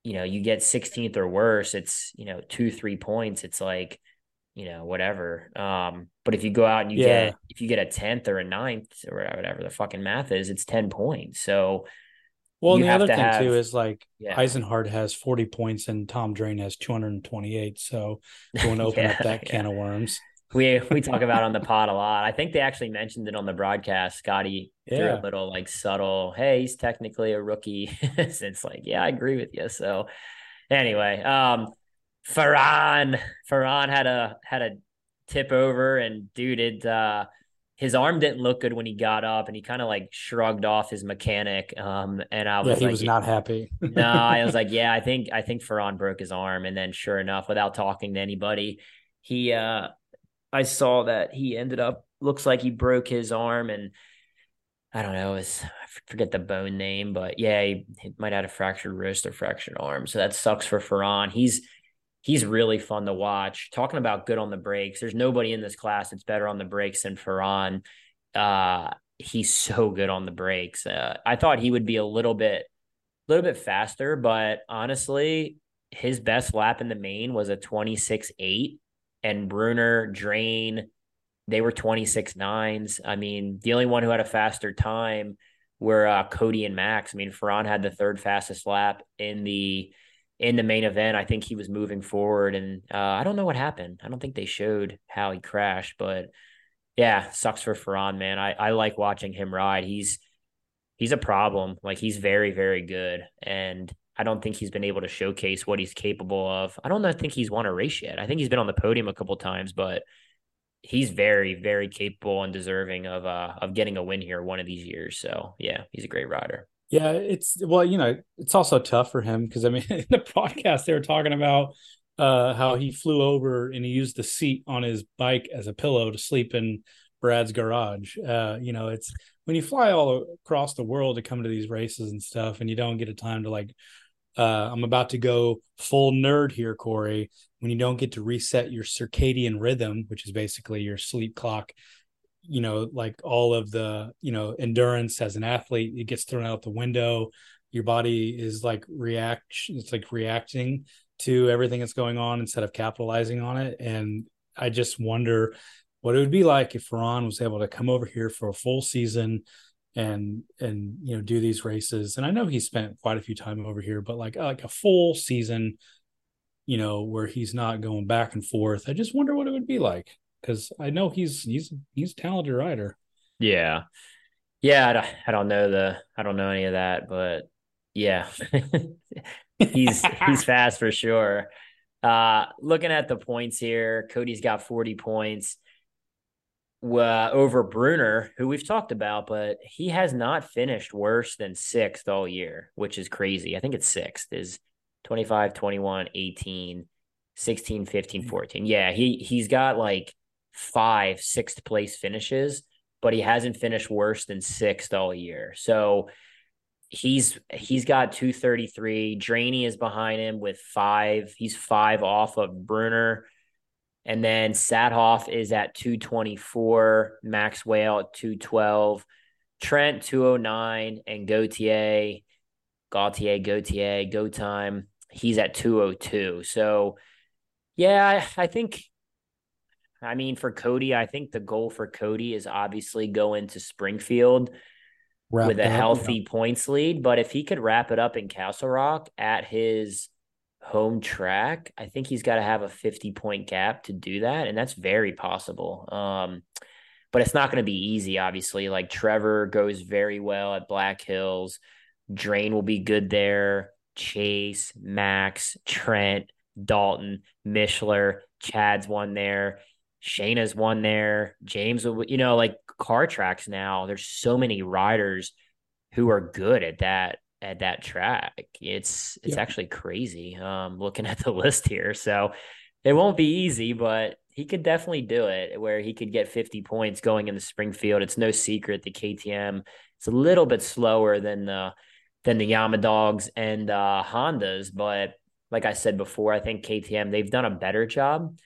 Speaker 2: you know, you get 16th or worse. It's, you know, two, three points. It's like, you know, whatever. Um, but if you go out and you yeah. get if you get a tenth or a ninth or whatever the fucking math is, it's ten points. So
Speaker 1: well, the other thing have, too is like yeah. Eisenhard has 40 points and Tom Drane has 228. So you want to open yeah, up that can of worms.
Speaker 2: We we talk about on the pod a lot. I think they actually mentioned it on the broadcast. Scotty yeah. threw a little like subtle, hey, he's technically a rookie. it's like, yeah, I agree with you. So anyway, um, Ferran, Ferran had a had a tip over, and dude, it uh, his arm didn't look good when he got up, and he kind of like shrugged off his mechanic. Um, and I was
Speaker 1: yeah,
Speaker 2: he
Speaker 1: like, was not happy.
Speaker 2: no, I was like, yeah, I think I think Ferran broke his arm, and then sure enough, without talking to anybody, he uh, I saw that he ended up looks like he broke his arm and. I don't know, was I forget the bone name, but yeah, he, he might have had a fractured wrist or fractured arm. So that sucks for Ferran. He's he's really fun to watch. Talking about good on the brakes, there's nobody in this class that's better on the brakes than Ferran. Uh, he's so good on the brakes. Uh, I thought he would be a little bit, a little bit faster, but honestly, his best lap in the main was a 26.8 and Brunner, Drane, they were 26 nines. I mean, the only one who had a faster time were uh, Cody and Max. I mean, Ferran had the third fastest lap in the in the main event, I think he was moving forward, and uh, I don't know what happened. I don't think they showed how he crashed, but yeah, sucks for Ferran, man. I I like watching him ride. He's he's a problem. Like he's very very good, and I don't think he's been able to showcase what he's capable of. I don't think he's won a race yet. I think he's been on the podium a couple times, but he's very very capable and deserving of uh of getting a win here one of these years. So yeah, he's a great rider.
Speaker 1: Yeah, it's well, you know, it's also tough for him because I mean, in the podcast they were talking about uh, how he flew over and he used the seat on his bike as a pillow to sleep in Brad's garage. Uh, you know, it's when you fly all across the world to come to these races and stuff, and you don't get a time to like. Uh, I'm about to go full nerd here, Corey. When you don't get to reset your circadian rhythm, which is basically your sleep clock you know like all of the you know endurance as an athlete it gets thrown out the window. Your body is like reaction it's like reacting to everything that's going on instead of capitalizing on it. And i just wonder what it would be like if Ferran was able to come over here for a full season and and you know do these races. And i know he spent quite a few time over here but like uh, like a full season you know where he's not going back and forth. I just wonder what it would be like because I know he's he's he's a talented rider.
Speaker 2: Yeah, yeah. I don't, I don't know the I don't know any of that, but yeah, he's he's fast for sure. Uh, looking at the points here, Cody's got forty points uh, over Brunner, who we've talked about, but he has not finished worse than sixth all year, which is crazy. I think it's sixth is 25, 21, 18, 16, 15, 14. Yeah, he he's got like five sixth place finishes, but he hasn't finished worse than sixth all year. So he's he's got 233. Draney is behind him with five. He's five off of Brunner. And then Saathoff is at 224, Max Whale at 212, Trent 209, and Gautier, Gautier, Gautier, go time. He's at 202. So yeah, I, I think I mean for Cody, I think the goal for Cody is obviously go into Springfield wrap with a healthy yeah. points lead. But if he could wrap it up in Castle Rock at his home track, I think he's got to have a 50 point gap to do that. And that's very possible. Um, but it's not going to be easy, obviously. Like Trevor goes very well at Black Hills. Drane will be good there. Chase, Max, Trent, Dalton, Mischler, Chad's one there. Shayna's one there. James, you know, like car tracks now. There's so many riders who are good at that at that track. It's it's yeah. actually crazy. Um, looking at the list here, so it won't be easy, but he could definitely do it. Where he could get 50 points going in the Springfield. It's no secret the KTM it's a little bit slower than the than the Yama Dogs and uh, Hondas, but like I said before, I think KTM they've done a better job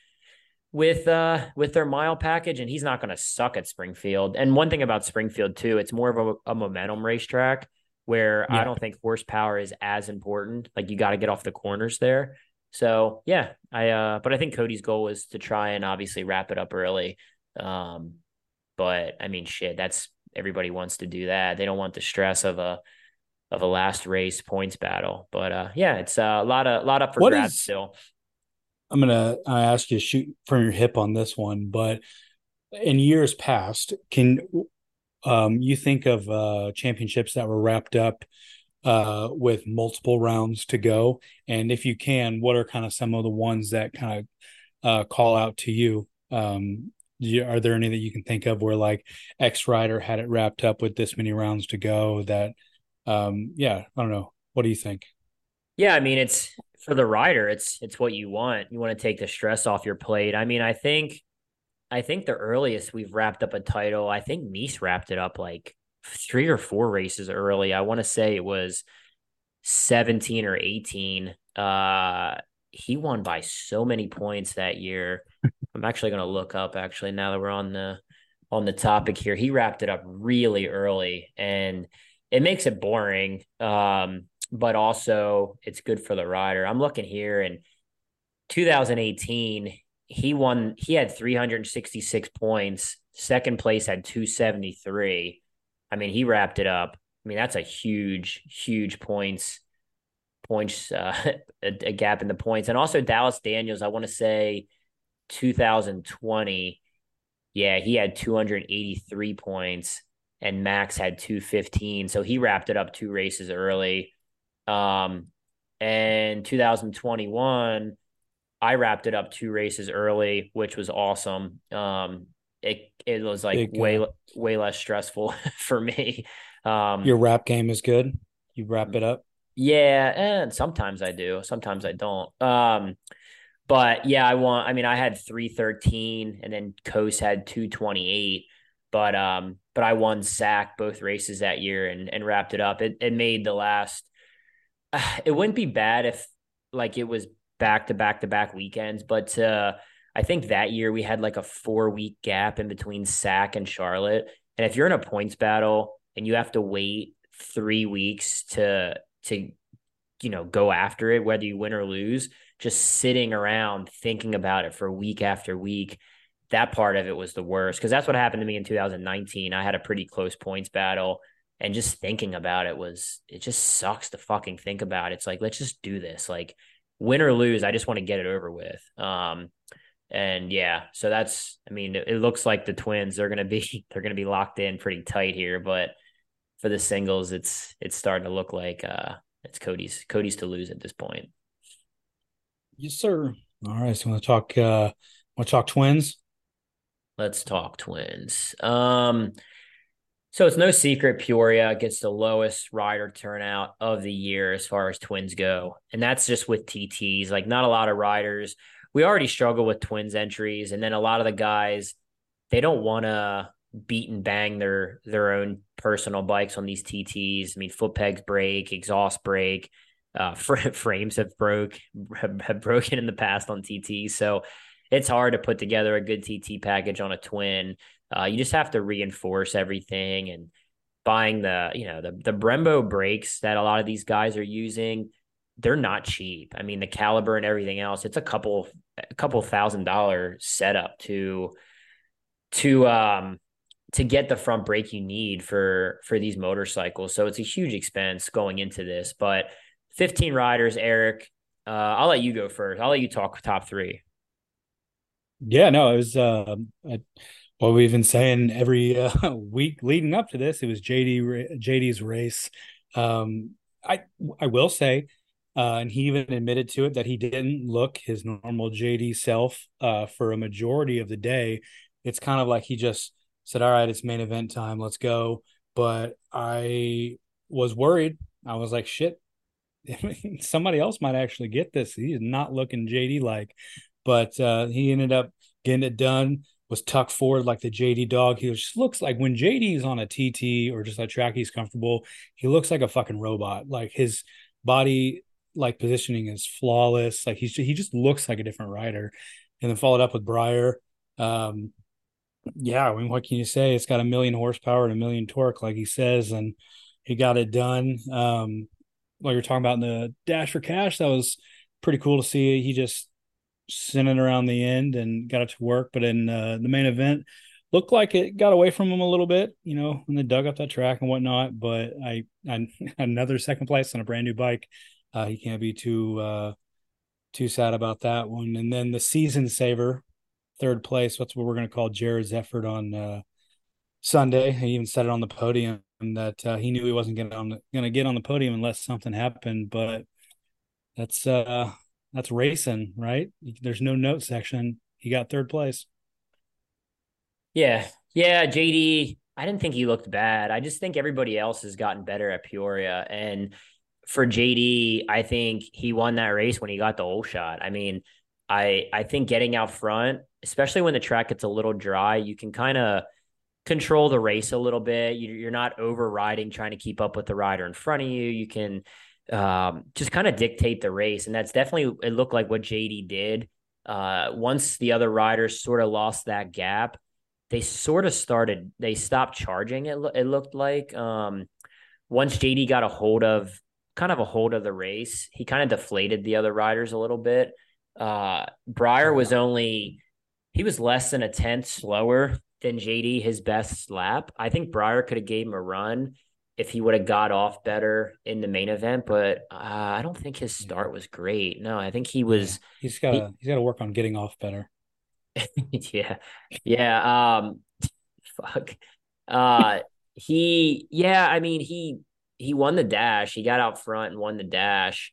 Speaker 2: with uh with their mile package and he's not going to suck at Springfield. And one thing about Springfield too, it's more of a, a momentum racetrack where yeah. I don't think horsepower is as important. Like you got to get off the corners there. So yeah, I uh but I think Cody's goal is to try and obviously wrap it up early. Um but I mean shit, that's everybody wants to do that. They don't want the stress of a of a last race points battle. But uh yeah, it's uh, a lot of a lot up for what grabs is, still.
Speaker 1: I'm gonna I ask you to shoot from your hip on this one, but in years past, can um, you think of uh, championships that were wrapped up uh, with multiple rounds to go? And if you can, what are kind of some of the ones that kind of uh, call out to you? Um, you, are there any that you can think of where like X Rider had it wrapped up with this many rounds to go? That, um, yeah, I don't know. What do you think?
Speaker 2: Yeah, I mean, it's for the rider. It's it's what you want. You want to take the stress off your plate. I mean, I think I think the earliest we've wrapped up a title, I think Mees wrapped it up like three or four races early. I want to say it was 17 or 18. Uh, he won by so many points that year. I'm actually going to look up actually now that we're on the on the topic here. He wrapped it up really early and it makes it boring. Um, but also it's good for the rider. I'm looking here in 2018, he won he had 366 points second place had 273 i mean he wrapped it up i mean that's a huge huge points points uh, a, a, gap in the points and also dallas daniels i want to say 2020 yeah he had 283 points and max had 215 so he wrapped it up two races early um and 2021 I wrapped it up two races early, which was awesome. Um, it it was like Big, way way less stressful for me. Um,
Speaker 1: your wrap game is good. You wrap it up.
Speaker 2: Yeah, and sometimes I do. Sometimes I don't. Um, but yeah, I want. I mean, I had three thirteen, and then Coase had two twenty eight. But um, but I won SAC both races that year and and wrapped it up. It it made the last. Uh, it wouldn't be bad if like it was back to back to back weekends. But uh, I think that year we had like a four week gap in between SAC and Charlotte. And if you're in a points battle and you have to wait three weeks to to you know go after it, whether you win or lose, just sitting around thinking about it for week after week. That part of it was the worst because that's what happened to me in 2019. I had a pretty close points battle and just thinking about it was it just sucks to fucking think about. It's like let's just do this. Like win or lose, I just want to get it over with. Um, and yeah, so that's, I mean, it, it looks like the twins, they're to be, they're to be locked in pretty tight here, but for the singles, it's, it's starting to look like, uh, it's Cody's, Cody's to lose at this point.
Speaker 1: Yes, sir. All right. So to talk, uh, to talk twins?
Speaker 2: Let's talk twins. Um, So it's no secret Peoria gets the lowest rider turnout of the year as far as twins go. And that's just with TTs, like not a lot of riders. We already struggle with twins entries. And then a lot of the guys, they don't want to beat and bang their their own personal bikes on these TTs. I mean, foot pegs break, exhaust break, uh, frames have broke have, have broken in the past on TTs. So it's hard to put together a good TT package on a twin. Uh, you just have to reinforce everything and buying the you know the the Brembo brakes that a lot of these guys are using. They're not cheap. I mean, the caliber and everything else. It's a couple a couple thousand dollar setup to to um to get the front brake you need for for these motorcycles. So it's a huge expense going into this. But 15 riders, Eric. Uh, I'll let you go first. I'll let you talk top three.
Speaker 1: Yeah, no, it was uh, I, what we've been saying every uh, week leading up to this. It was JD JD's race. Um, I I will say, uh, and he even admitted to it that he didn't look his normal JD self uh, for a majority of the day. It's kind of like he just said, "All right, it's main event time, let's go." But I was worried. I was like, "Shit, somebody else might actually get this." He's not looking JD like but uh, he ended up getting it done. Was tucked forward like the JD dog. He just looks like when JD is on a TT or just a track he's comfortable, he looks like a fucking robot. Like his body like positioning is flawless. Like he's he just looks like a different rider. And then followed up with Briar. Um, yeah, I mean, what can you say? It's got a million horsepower and a million torque, like he says, and he got it done. Um, while you're talking about in the dash for cash, that was pretty cool to see. He just sent it around the end and got it to work. But in uh, the main event, looked like it got away from him a little bit, you know, when they dug up that track and whatnot. But I, I another second place on a brand new bike. Uh, he can't be too uh, too sad about that one. And then the season saver, third place. That's what we're going to call Jared's effort on uh, Sunday. He even said it on the podium that uh, he knew he wasn't going to get on the podium unless something happened. But that's uh that's racing, right? There's no note section. He got third place.
Speaker 2: Yeah. Yeah. JD, I didn't think he looked bad. I just think everybody else has gotten better at Peoria. And for JD, I think he won that race when he got the old shot. I mean, I I think getting out front, especially when the track gets a little dry, you can kind of control the race a little bit. You're not overriding, trying to keep up with the rider in front of you. You can um, just kind of dictate the race. And that's definitely, it looked like what JD did. Uh, once the other riders sort of lost that gap, they sort of started, they stopped charging, it, it looked like. Um, once JD got a hold of, kind of a hold of the race, he kind of deflated the other riders a little bit. Uh, Briar was only, he was less than a tenth slower than JD, his best lap. I think Briar could have gave him a run if he would have got off better in the main event, but uh, I don't think his start was great. No, I think he was.
Speaker 1: Yeah, he's got to he, he's got to work on getting off better.
Speaker 2: yeah, yeah. Um, fuck. Uh, he yeah. I mean he he won the dash. He got out front and won the dash.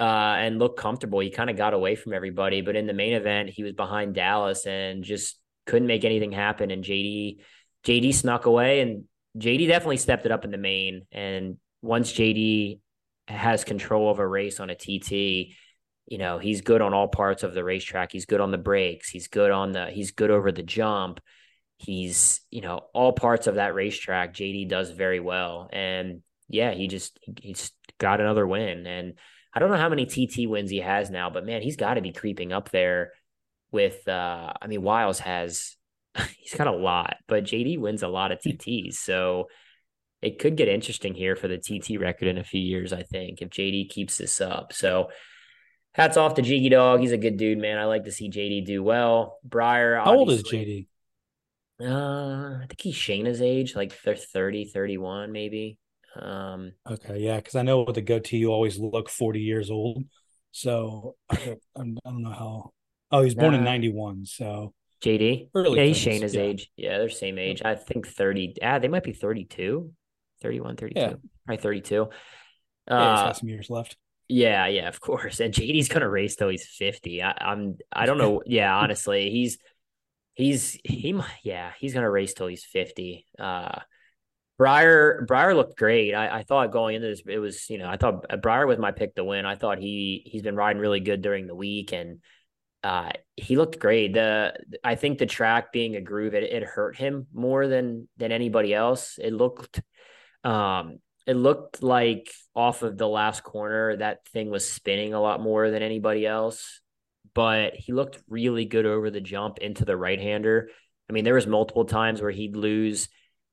Speaker 2: Uh, and looked comfortable. He kind of got away from everybody, but in the main event, he was behind Dallas and just couldn't make anything happen. And JD, JD snuck away, and JD definitely stepped it up in the main. And once JD has control of a race on a TT, you know, he's good on all parts of the racetrack. He's good on the brakes. He's good on the, he's good over the jump. He's, you know, all parts of that racetrack, JD does very well. And yeah, he just, he's got another win. And I don't know how many TT wins he has now, but man, he's got to be creeping up there with, uh, I mean, Wiles has he's got a lot, but JD wins a lot of TTs. So it could get interesting here for the TT record in a few years, I think, if JD keeps this up. So hats off to Jiggy Dog. He's a good dude, man. I like to see JD do well. Briar.
Speaker 1: How old is JD?
Speaker 2: Uh, I think he's Shayna's age, like 30, 31, maybe. Um,
Speaker 1: okay, yeah, because I know with the goatee, you always look 40 years old. So I don't, I don't know how. Oh, he's born in 91. So
Speaker 2: JD. Early yeah, he's Shayna's yeah. age. Yeah, they're same age. I think 30. Ah, they might be 32, 31, 32. Yeah. Probably 32. Uh,
Speaker 1: yeah, he's got some years left.
Speaker 2: Yeah, yeah, of course. And JD's gonna race till he's 50. I, I'm I don't know. yeah, honestly, he's he's he yeah, he's gonna race till he's 50. Uh Briar Briar looked great. I, I thought going into this, it was you know I thought Briar was my pick to win. I thought he he's been riding really good during the week and uh, he looked great. The I think the track being a groove it, it hurt him more than than anybody else. It looked um it looked like off of the last corner that thing was spinning a lot more than anybody else. But he looked really good over the jump into the right hander. I mean, there was multiple times where he'd lose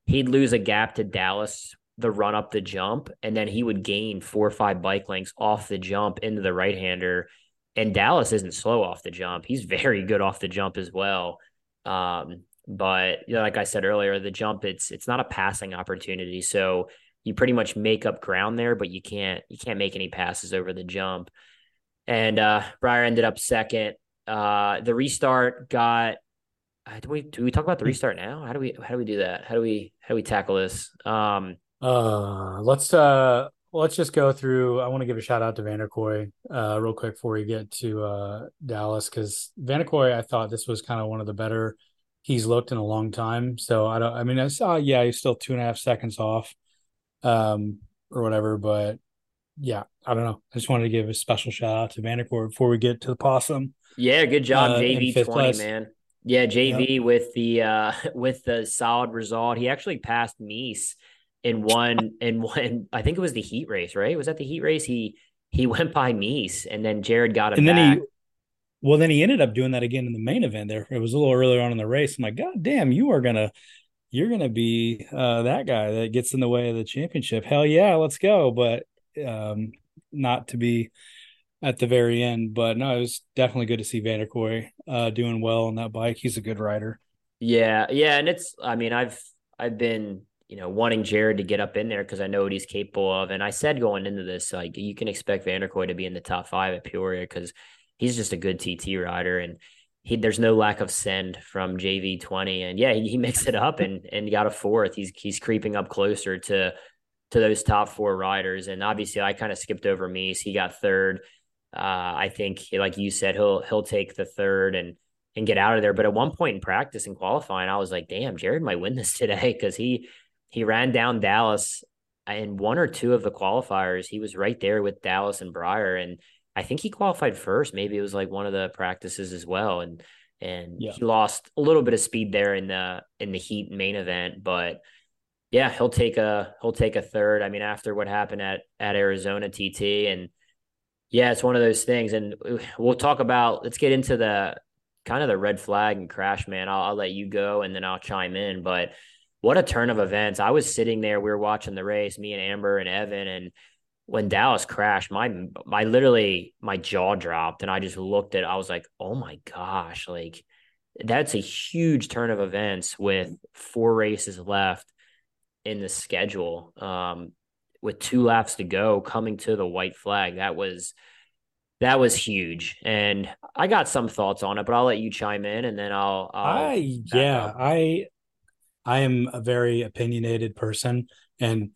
Speaker 2: he'd lose a gap to Dallas the run up the jump, and then he would gain four or five bike lengths off the jump into the right hander. And Dallas isn't slow off the jump; he's very good off the jump as well. Um, but you know, like I said earlier, the jump it's it's not a passing opportunity, so you pretty much make up ground there, but you can't you can't make any passes over the jump. And uh, Briar ended up second. Uh, the restart got uh, do we do we talk about the restart now? How do we how do we do that? How do we how do we tackle this? Um
Speaker 1: uh let's uh let's just go through I want to give a shout out to Vanderkooi uh real quick before we get to uh Dallas cuz Vanderkooi, I thought this was kind of one of the better he's looked in a long time. So I don't I mean I saw yeah, he's still two and a half seconds off um or whatever, but yeah, I don't know. I just wanted to give a special shout out to Vanderkooi before we get to the possum.
Speaker 2: Yeah, good job, uh, JV twenty, man. Yeah, JV yep. with the uh with the solid result. He actually passed Mees in one in one I think it was the heat race, right? Was that the heat race? He he went by Mees and then Jared got him and then back.
Speaker 1: he well then he ended up doing that again in the main event there. It was a little earlier on in the race. I'm like, God damn, you are gonna you're gonna be uh that guy that gets in the way of the championship. Hell yeah, let's go. But um not to be at the very end. But no, it was definitely good to see Vanderkooi uh, doing well on that bike. He's a good rider.
Speaker 2: Yeah, yeah, and it's. I mean, I've I've been you know wanting Jared to get up in there because I know what he's capable of, and I said going into this like you can expect Vanderkooi to be in the top five at Peoria because he's just a good TT rider and. He, there's no lack of send from JV twenty, and yeah, he, he mixed it up and and got a fourth. He's he's creeping up closer to to those top four riders. And obviously, I kind of skipped over Mees. He got third. Uh, I think, like you said, he'll he'll take the third and and get out of there. But at one point in practice and qualifying, I was like, "Damn, Jared might win this today," because he he ran down Dallas uh, in one or two of the qualifiers. He was right there with Dallas and Briar, and I think he qualified first. Maybe it was like one of the practices as well, and and yeah. he lost a little bit of speed there in the in the heat main event, but yeah, he'll take a he'll take a third. I mean, after what happened at at Arizona TT and yeah, it's one of those things, and uh, we'll talk about. Let's get into the kind of the red flag and crash, man. I'll, I'll let you go, and then I'll chime in. But what a turn of events! I was sitting there, we were watching the race, me and Amber and Evan, and when Dallas crashed, my my literally my jaw dropped, and I just looked at. I was like, oh my gosh, like that's a huge turn of events with four races left in the schedule. Um, with two laps to go coming to the white flag. That was that was huge. And I got some thoughts on it, but I'll let you chime in and then I'll, I'll
Speaker 1: I yeah, up. I I am a very opinionated person and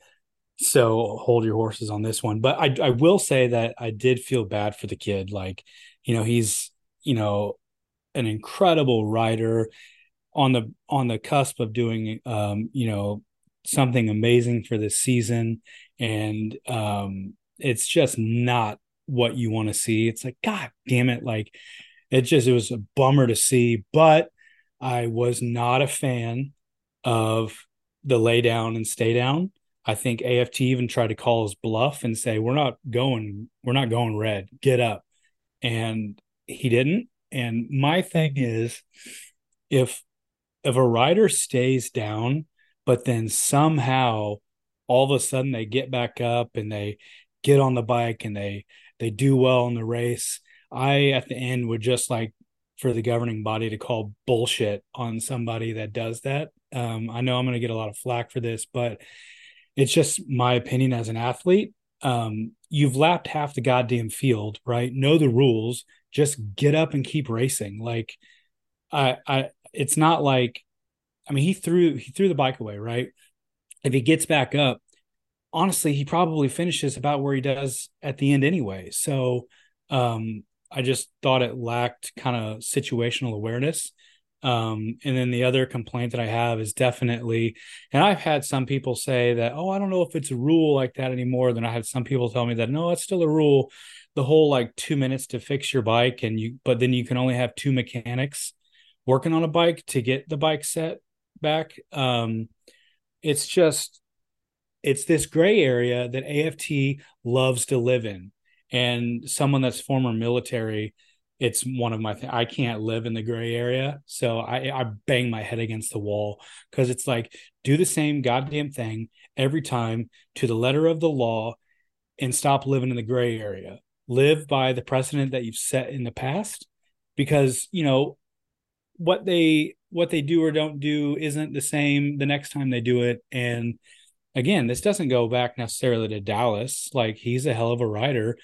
Speaker 1: so hold your horses on this one. But I I will say that I did feel bad for the kid. Like, you know, he's, you know, an incredible rider on the on the cusp of doing um, you know, something amazing for this season and um it's just not what you want to see it's like god damn it like it just it was a bummer to see but i was not a fan of the lay down and stay down. I think aft even tried to call his bluff and say we're not going we're not going red. Get up. And he didn't. And my thing is if if a rider stays down but then somehow all of a sudden they get back up and they get on the bike and they they do well in the race i at the end would just like for the governing body to call bullshit on somebody that does that um, i know i'm going to get a lot of flack for this but it's just my opinion as an athlete. Um, you've lapped half the goddamn field right? Know the rules. Just get up and keep racing. Like i i it's not like i mean he threw he threw the bike away right? If he gets back up, honestly, he probably finishes about where he does at the end anyway. So um, I just thought it lacked kind of situational awareness. Um, and then the other complaint that I have is definitely, and I've had some people say that, oh, I don't know if it's a rule like that anymore. Then I had some people tell me that no, it's still a rule. The whole like two minutes to fix your bike, and you, but then you can only have two mechanics working on a bike to get the bike set back. Um, it's just, it's this gray area that AFT loves to live in. And someone that's former military, it's one of my th- I can't live in the gray area. So I, I bang my head against the wall because it's like do the same goddamn thing every time to the letter of the law and stop living in the gray area. Live by the precedent that you've set in the past because, you know, what they what they do or don't do isn't the same the next time they do it and again this doesn't go back necessarily to Dallas like he's a hell of a rider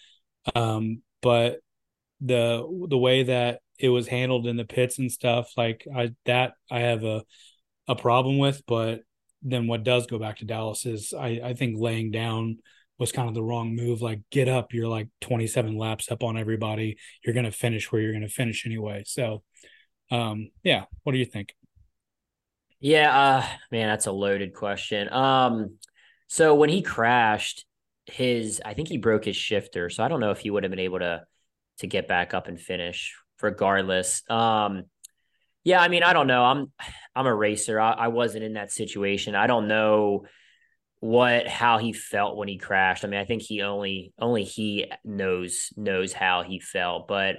Speaker 1: um but the the way that it was handled in the pits and stuff like I that I have a a problem with but then what does go back to Dallas is I I think laying down was kind of the wrong move. Like get up you're like 27 laps up on everybody. You're going to finish where you're going to finish anyway. So um yeah what do you think?
Speaker 2: Yeah uh man that's a loaded question. Um so when he crashed his I think he broke his shifter so I don't know if he would have been able to to get back up and finish regardless. Um, yeah, I mean, I don't know. I'm I'm a racer. I, I wasn't in that situation. I don't know what how he felt when he crashed. I mean, I think he only only he knows knows how he felt, but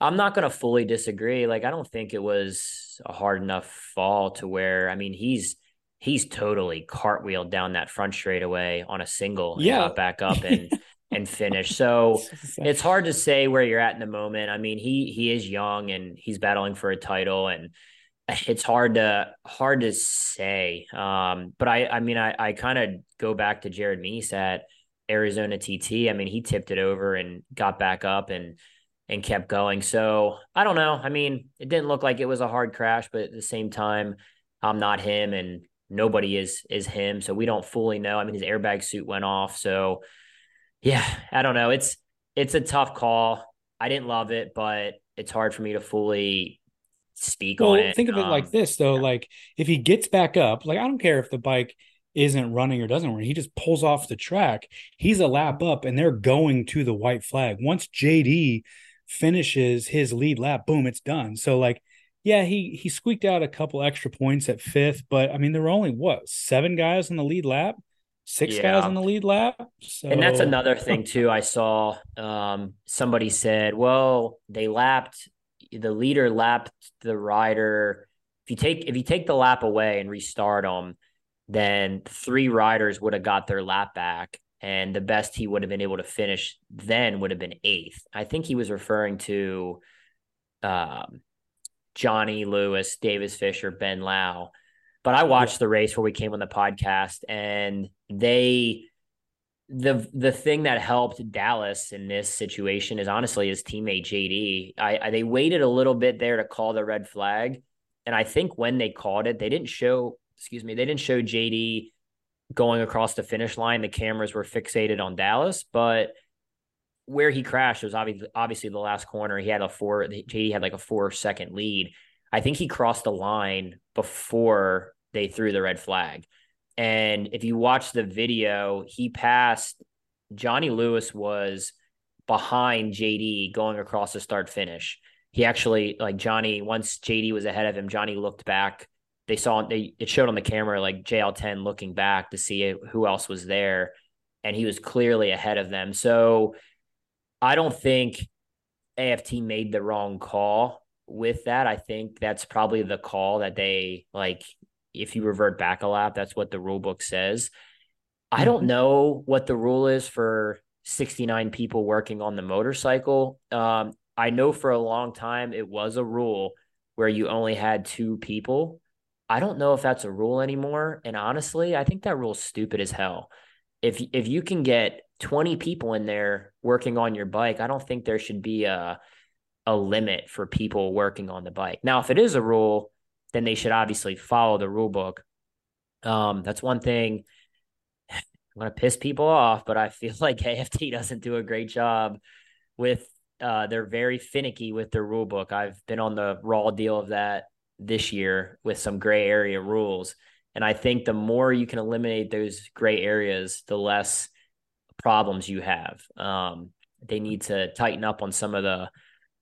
Speaker 2: I'm not going to fully disagree. Like I don't think it was a hard enough fall to where I mean, he's he's totally cartwheeled down that front straightaway on a single yeah. back up and and finish. So it's hard to say where you're at in the moment. I mean, he he is young and he's battling for a title and it's hard to hard to say. Um, but I I mean I I kind of go back to Jared Mees at Arizona TT. I mean, he tipped it over and got back up and and kept going. So I don't know. I mean, it didn't look like it was a hard crash, but at the same time, I'm not him and nobody is is him. So we don't fully know. I mean, his airbag suit went off. So yeah, I don't know. It's it's a tough call. I didn't love it, but it's hard for me to fully speak well, on it.
Speaker 1: Think of it um, like this though, yeah. like if he gets back up, like I don't care if the bike isn't running or doesn't run, he just pulls off the track. He's a lap up and they're going to the white flag. Once JD finishes his lead lap, boom, it's done. So like yeah, he he squeaked out a couple extra points at fifth, but I mean there were only what seven guys on the lead lap six yeah. guys on the lead lap. So...
Speaker 2: And that's another thing too. I saw um, somebody said, "Well, they lapped the leader lapped the rider. If you take if you take the lap away and restart them, then three riders would have got their lap back." And the best he would have been able to finish then would have been eighth. I think he was referring to um, Johnny Lewis, Davis Fisher, Ben Lau but I watched the race where we came on the podcast, and they the the thing that helped Dallas in this situation is honestly his teammate JD. I, I, they waited a little bit there to call the red flag, and I think when they called it, they didn't show. Excuse me, they didn't show JD going across the finish line. The cameras were fixated on Dallas, but where he crashed was obviously obviously the last corner. He had a four. JD had like a four second lead. I think he crossed the line before they threw the red flag. And if you watch the video, he passed Johnny Lewis was behind JD going across the start finish. He actually like Johnny once JD was ahead of him, Johnny looked back. They saw they it showed on the camera like JL10 looking back to see who else was there and he was clearly ahead of them. So I don't think AFT made the wrong call with that. I think that's probably the call that they like if you revert back a lap, that's what the rule book says. Mm-hmm. I don't mm-hmm. know what the rule is for 69 people working on the motorcycle. Um, I know for a long time it was a rule where you only had two people. I don't know if that's a rule anymore. And honestly, I think that rule's stupid as hell. If if you can get 20 people in there working on your bike, I don't think there should be a a limit for people working on the bike. Now, if it is a rule, then they should obviously follow the rule book. Um, that's one thing. I'm gonna piss people off, but I feel like AFT doesn't do a great job with uh, they're very finicky with their rule book. I've been on the raw deal of that this year with some gray area rules. And I think the more you can eliminate those gray areas, the less problems you have. Um, they need to tighten up on some of the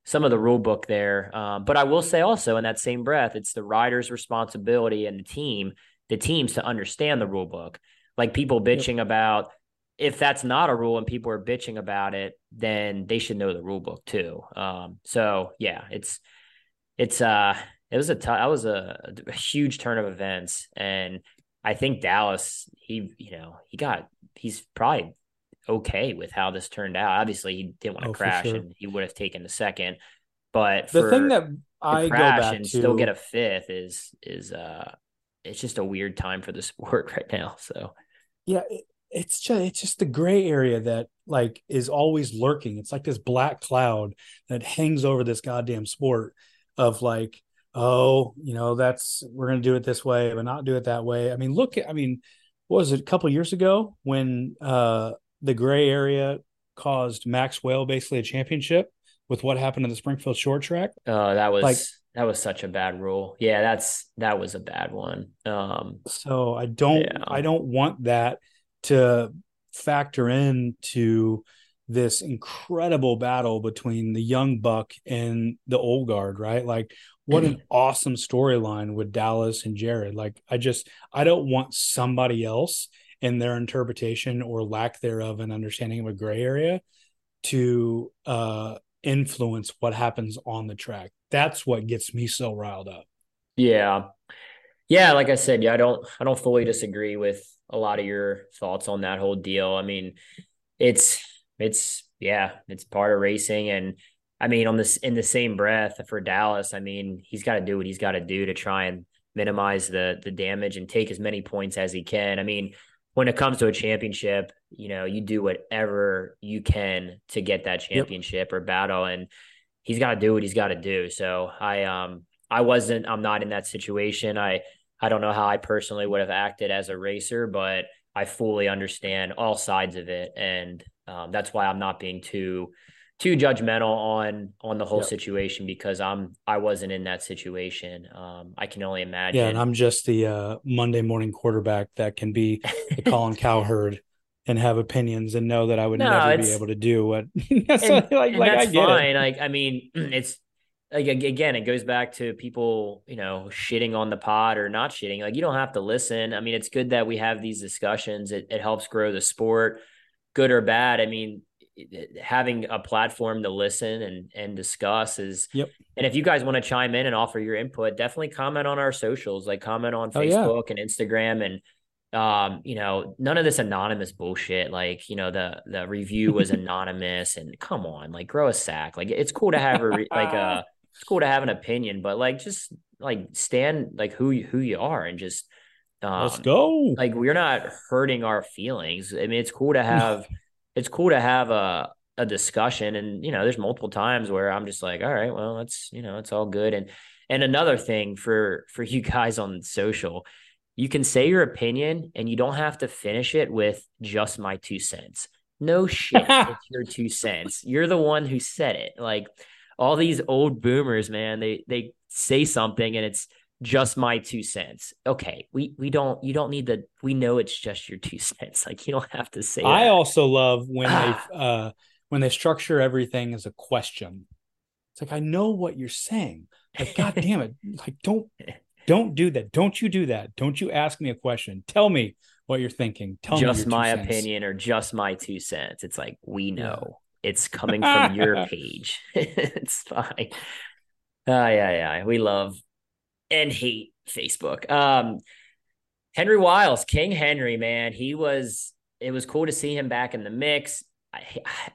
Speaker 2: some of the rule book there. Um, but I will say also in that same breath, it's the rider's responsibility and the team, the teams to understand the rule book. Like people bitching yep. about if that's not a rule and people are bitching about it, then they should know the rule book too. Um, so yeah, it's it's uh it was a t- that was a, a huge turn of events, and I think Dallas he you know he got he's probably okay with how this turned out. Obviously, he didn't want to oh, crash, sure. and he would have taken the second. But
Speaker 1: the thing that I
Speaker 2: crash
Speaker 1: go back
Speaker 2: and
Speaker 1: to...
Speaker 2: still get a fifth is is uh it's just a weird time for the sport right now. So
Speaker 1: yeah, it, it's just it's just the gray area that like is always lurking. It's like this black cloud that hangs over this goddamn sport of like, oh, you know, that's we're gonna do it this way, but not do it that way. I mean, look, I mean, was it a couple years ago when uh the gray area caused Maxwell basically a championship with what happened in the Springfield short track.
Speaker 2: Oh, that was like, that was such a bad rule. Yeah, that's that was a bad one. Um
Speaker 1: so I don't yeah. I don't want that to factor into this incredible battle between the young buck and the old guard, right? Like what an awesome storyline with Dallas and Jared. Like I just I don't want somebody else in their interpretation or lack thereof and understanding of a gray area to uh, influence what happens on the track. That's what gets me so riled up.
Speaker 2: Yeah. Yeah, like I said, yeah, I don't I don't fully disagree with a lot of your thoughts on that whole deal. I mean, it's it's yeah, it's part of racing and I mean, on this in the same breath for Dallas, I mean, he's got to do what he's got to do to try and minimize the the damage and take as many points as he can. I mean, when it comes to a championship, you know, you do whatever you can to get that championship yep. or battle. And he's got to do what he's got to do. So I, um, I wasn't, I'm not in that situation. I, I don't know how I personally would have acted as a racer, but I fully understand all sides of it. And um, that's why I'm not being too, too judgmental on on the whole yep. situation because I'm I wasn't in that situation. Um, I can only imagine.
Speaker 1: Yeah, and I'm just the uh, Monday morning quarterback that can be the Colin Cowherd and have opinions and know that I would no, never be able to do what.
Speaker 2: so, and, like, and like, that's fine. It. Like I mean, it's like again, it goes back to people, you know, shitting on the pod or not shitting. Like you don't have to listen. I mean, it's good that we have these discussions. It, it helps grow the sport, good or bad. I mean, having a platform to listen and and discuss is
Speaker 1: yep.
Speaker 2: And if you guys want to chime in and offer your input, definitely comment on our socials, like comment on Facebook oh, yeah. and Instagram and um, you know, none of this anonymous bullshit. Like, you know, the the review was anonymous, and come on, like, grow a sack. Like, it's cool to have a like a it's cool to have an opinion, but like, just like stand like who who you are, and just
Speaker 1: um, let's go.
Speaker 2: Like, we're not hurting our feelings. I mean, it's cool to have it's cool to have a a discussion and you know there's multiple times where i'm just like all right well it's you know it's all good. And and another thing for for you guys on social you can say your opinion and you don't have to finish it with just my two cents. No shit it's your two cents. You're the one who said it. Like all these old boomers man they they say something and it's just my two cents. Okay, we we don't you don't need the we know it's just your two cents. Like you don't have to say.
Speaker 1: I that. also love when they uh when they structure everything as a question. It's like I know what you're saying. Like God damn it! Like don't don't do that. Don't you do that. Don't you ask me a question. Tell me what you're thinking. Tell me
Speaker 2: just
Speaker 1: me
Speaker 2: my opinion or just my two cents. It's like we know yeah. it's coming from your page. it's fine. Ah, uh, yeah, yeah. We love and hate Facebook. Um, Henry Wiles, King Henry, man, he was. It was cool to see him back in the mix. I,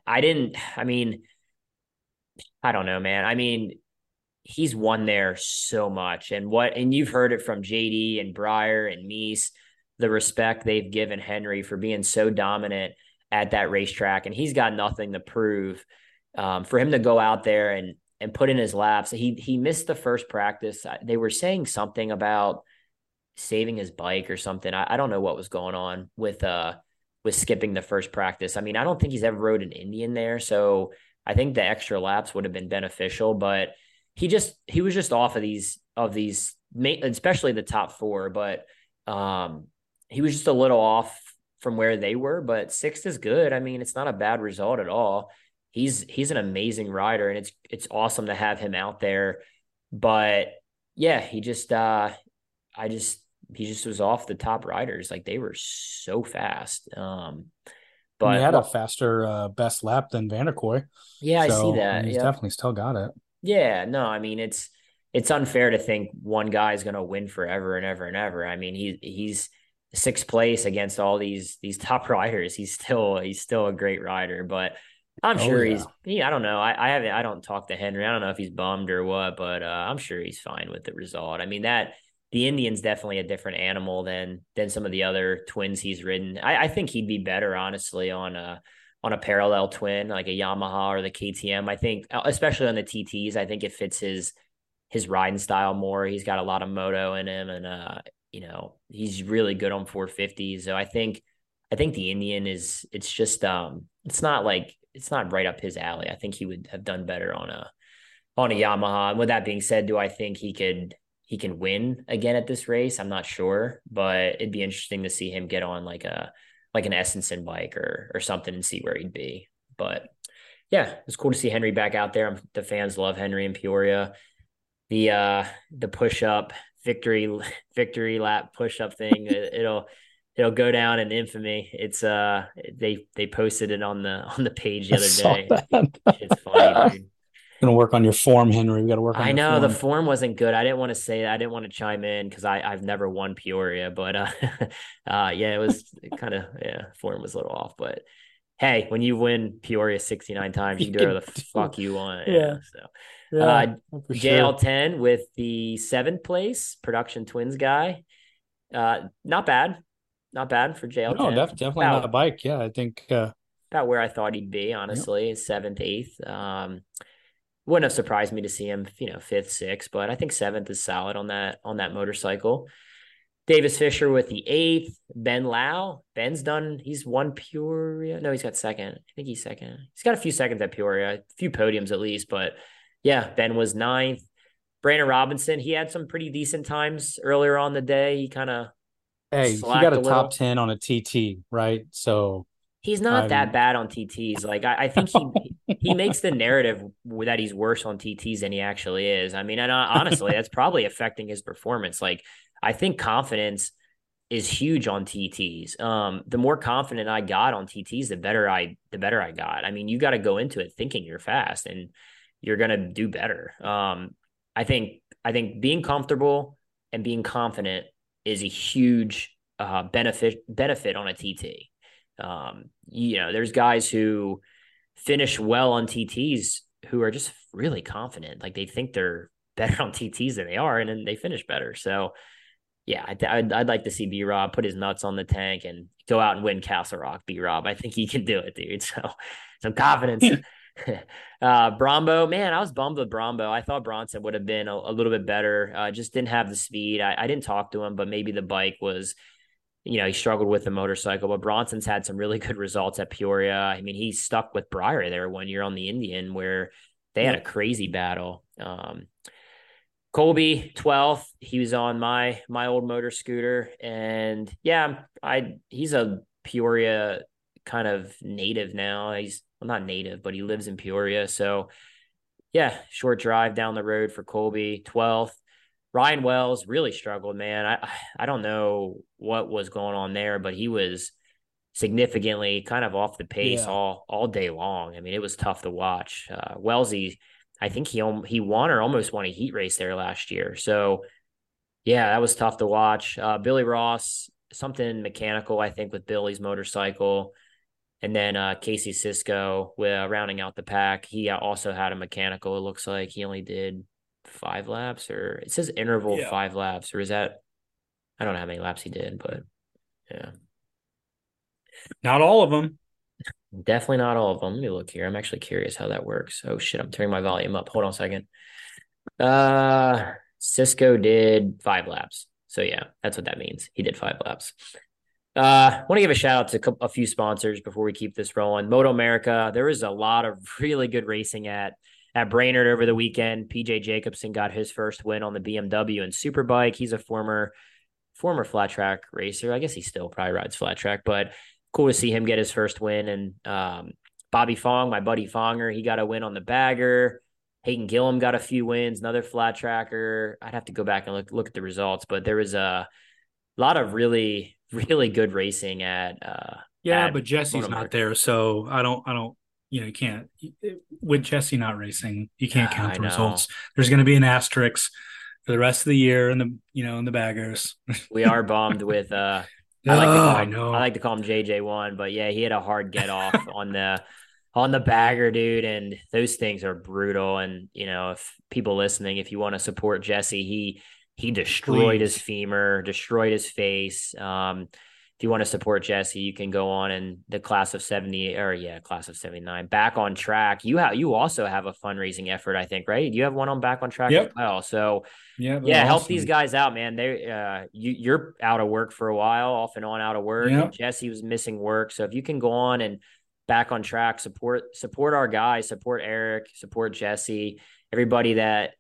Speaker 2: I didn't. I mean, I don't know, man. I mean, he's won there so much, and what, and you've heard it from JD and Briar and Mees, the respect they've given Henry for being so dominant at that racetrack, and he's got nothing to prove. Um, for him to go out there and and put in his laps. He he missed the first practice. They were saying something about saving his bike or something. I, I don't know what was going on with uh with skipping the first practice. I mean, I don't think he's ever rode an Indian there, so I think the extra laps would have been beneficial. But he just he was just off of these of these especially the top four, but um, he was just a little off from where they were. But sixth is good. I mean, it's not a bad result at all. He's he's an amazing rider, and it's it's awesome to have him out there. But yeah, he just uh, I just he just was off the top riders. Like they were so fast. Um,
Speaker 1: but he had a faster uh, best lap than Vanderkooi.
Speaker 2: Yeah, so, I see that.
Speaker 1: He's yep. definitely still got it.
Speaker 2: Yeah, no, I mean it's it's unfair to think one guy is going to win forever and ever and ever. I mean, he he's sixth place against all these these top riders. He's still he's still a great rider, but I'm oh, sure yeah. he's he, I don't know. I, I haven't I don't talk to Henry. I don't know if he's bummed or what, but uh, I'm sure he's fine with the result. I mean that the Indian's definitely a different animal than than some of the other twins he's ridden. I, I think he'd be better, honestly, on a on a parallel twin like a Yamaha or the KTM. I think, uh, especially on the TTS, I think it fits his his riding style more. He's got a lot of moto in him, and uh, you know, he's really good on 450s. So I think, I think the Indian is. It's just, um, it's not like it's not right up his alley. I think he would have done better on a on a Yamaha. And with that being said, do I think he could he can win again at this race? I'm not sure, but it'd be interesting to see him get on like a like an Estenson bike or or something and see where he'd be. But yeah, it's cool to see Henry back out there. The fans love Henry in Peoria. The uh the push up victory victory lap push up thing. it, will it'll go down in infamy. It's uh they they posted it on the on the page the other day. it's funny, dude.
Speaker 1: Gonna work on your form, Henry. We got to work. on it
Speaker 2: I know
Speaker 1: form.
Speaker 2: the form wasn't good. I didn't want to say that. I didn't want to chime in because I I've never won Peoria, but uh, uh yeah, it was kind of yeah, form was a little off. But hey, when you win Peoria sixty nine times, you can do whatever the fuck you want. Yeah. yeah so yeah, uh, JL10 sure. with the seventh place production twins guy. Uh, not bad, not bad for JL10.
Speaker 1: No, def- definitely about, not a bike. Yeah, I think uh,
Speaker 2: about where I thought he'd be. Honestly, seventh, eighth. Um, wouldn't have surprised me to see him, you know, fifth, sixth, but I think seventh is solid on that on that motorcycle. Davis Fisher with the eighth. Ben Lau. Ben's done. He's won Peoria. No, he's got second. I think he's second. He's got a few seconds at Peoria, a few podiums at least, but yeah, Ben was ninth. Brandon Robinson, he had some pretty decent times earlier on the day. He kind of
Speaker 1: hey, he got a, a top ten on a TT, right? So
Speaker 2: he's not I'm... that bad on TTs. Like I, I think he he makes the narrative that he's worse on TTs than he actually is. I mean, and uh, honestly, that's probably affecting his performance. Like I think confidence is huge on TTs. Um, the more confident I got on TTs, the better I the better I got. I mean, you got to go into it thinking you're fast and you're going to do better. Um, I think I think being comfortable and being confident is a huge uh, benefit benefit on a TT. Um, you know, there's guys who finish well on TTs who are just really confident, like they think they're better on TTs than they are, and then they finish better. So, yeah, I'd, I'd, I'd like to see B Rob put his nuts on the tank and go out and win Castle Rock. B Rob, I think he can do it, dude. So, some confidence. uh, Brombo, man, I was bummed with Brombo. I thought Bronson would have been a, a little bit better. Uh, just didn't have the speed. I, I, didn't talk to him, but maybe the bike was, you know, he struggled with the motorcycle. But Bronson's had some really good results at Peoria. I mean, he stuck with Briar there one year on the Indian where they had a crazy battle. Um, Colby 12th, he was on my my old motor scooter, and yeah, I he's a Peoria kind of native now. He's well, not native, but he lives in Peoria. So, yeah, short drive down the road for Colby, 12th. Ryan Wells really struggled, man. I I don't know what was going on there, but he was significantly kind of off the pace yeah. all all day long. I mean, it was tough to watch. Uh, Wellsy, I think he he won or almost won a heat race there last year. So, yeah, that was tough to watch. Uh, Billy Ross, something mechanical, I think, with Billy's motorcycle. And then uh, Casey Cisco, with, uh, rounding out the pack, he also had a mechanical. It looks like he only did five laps, or it says interval yeah. five laps, or is that? I don't know how many laps he did, but yeah,
Speaker 1: not all of them.
Speaker 2: Definitely not all of them. Let me look here. I'm actually curious how that works. Oh shit, I'm turning my volume up. Hold on a second. Uh, Cisco did five laps. So yeah, that's what that means. He did five laps. Uh, want to give a shout out to a few sponsors before we keep this rolling. MotoAmerica, there is a lot of really good racing at at Brainerd over the weekend. PJ Jacobsen got his first win on the BMW and Superbike. He's a former former flat track racer. I guess he still probably rides flat track, but cool to see him get his first win. And um, Bobby Fong, my buddy Fonger, he got a win on the bagger. Hayden Gillim got a few wins, another flat tracker. I'd have to go back and look look at the results, but there was a lot of really really good racing at uh
Speaker 1: yeah,
Speaker 2: at
Speaker 1: but Jesse's not there, so I don't I don't you know you can't with Jesse not racing, you can't count the results. There's going to be an asterisk for the rest of the year and the you know in the baggers.
Speaker 2: we are bombed with uh I like, oh, to call him, I, I like to call him JJ one, but yeah, he had a hard get off on the on the bagger, dude. And those things are brutal. And you know, if people listening, if you want to support Jesse, he he destroyed Please. his femur, destroyed his face. Um, if you want to support Jesse, you can go on in the class of 70 or yeah, class of 79 back on track. You have, you also have a fundraising effort, I think, right? You have one on back on track yep. as well. So yeah, yeah, help these guys out, man. They, uh, you, you're out of work for a while, off and on out of work. Yep. Jesse was missing work. So if you can go on and back on track, support, support our guys, support Erik, support Jesse, everybody that,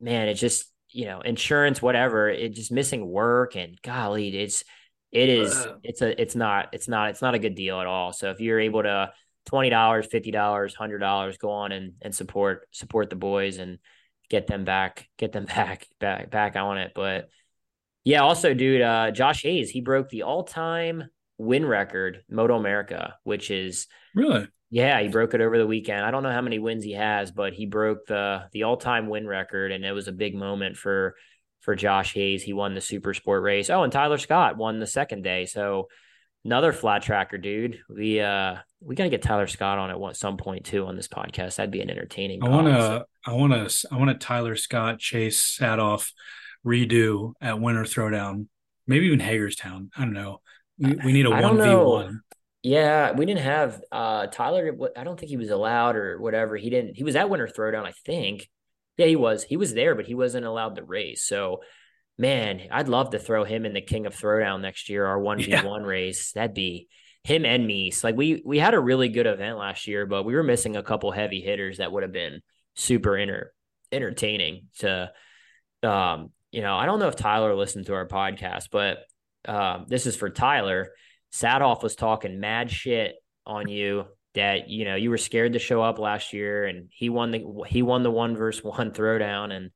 Speaker 2: man, it's just, you know, insurance, whatever, it just missing work and golly, it's, it is uh, it's a it's not it's not it's not a good deal at all. So if you're able to twenty dollars, fifty dollars, hundred dollars, go on and and support support the boys and get them back, get them back back back on it. But yeah, also, dude, uh, Josh Hayes he broke the all time win record MotoAmerica, which is
Speaker 1: really
Speaker 2: yeah, he broke it over the weekend. I don't know how many wins he has, but he broke the the all time win record, and it was a big moment for for Josh Hayes. He won the super sport race. Oh, and Tyler Scott won the second day. So another flat tracker dude. We uh we got to get Tyler Scott on at some point too on this podcast. That'd be an entertaining.
Speaker 1: I want to I want to I want to Tyler Scott Chase Sadoff redo at Winter Throwdown. Maybe even Hagerstown. I don't know. We, we need a one v one.
Speaker 2: Yeah, we didn't have uh Tyler. I don't think he was allowed or whatever. He didn't. He was at Winter Throwdown, I think. Yeah, he was. He was there, but he wasn't allowed to race. So, man, I'd love to throw him in the King of Throwdown next year, our one v one race. That'd be him and me. Like we we had a really good event last year, but we were missing a couple heavy hitters that would have been super inter- entertaining to. Um, you know, I don't know if Tyler listened to our podcast, but um, this is for Tyler. Sadoff was talking mad shit on you that you know you were scared to show up last year and he won the he won the one versus one throwdown and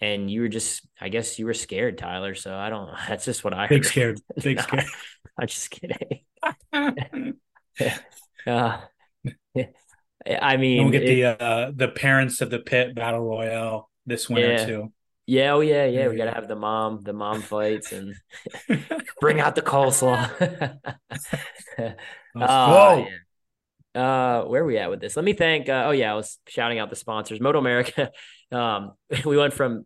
Speaker 2: and you were just I guess you were scared Tyler. So I don't that's just what I
Speaker 1: big heard. scared. Big no, scared.
Speaker 2: I'm just kidding. Uh, I mean
Speaker 1: we'll get it, the uh the parents of the pit battle royale this winter
Speaker 2: yeah.
Speaker 1: too
Speaker 2: yeah, oh yeah, yeah. We gotta have the mom, the mom fights, and bring out the coleslaw. oh, yeah. Uh where are we at with this? Let me thank uh, oh yeah i was shouting out the sponsors. MotoAmerica um we went from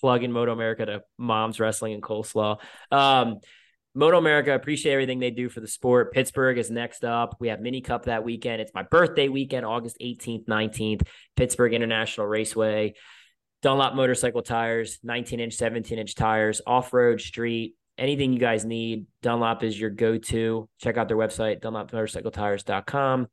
Speaker 2: plugging MotoAmerica to moms wrestling and coleslaw. Um MotoAmerica appreciate everything they do for the sport. Pittsburgh is next up. We have mini cup that weekend. It's my birthday weekend august 18th 19th pittsburgh international raceway dunlop motorcycle tires 19 inch 17 inch tires off-road street anything you guys need, Dunlop is your go to. Check out their website, dunlopmotorcycletires.com.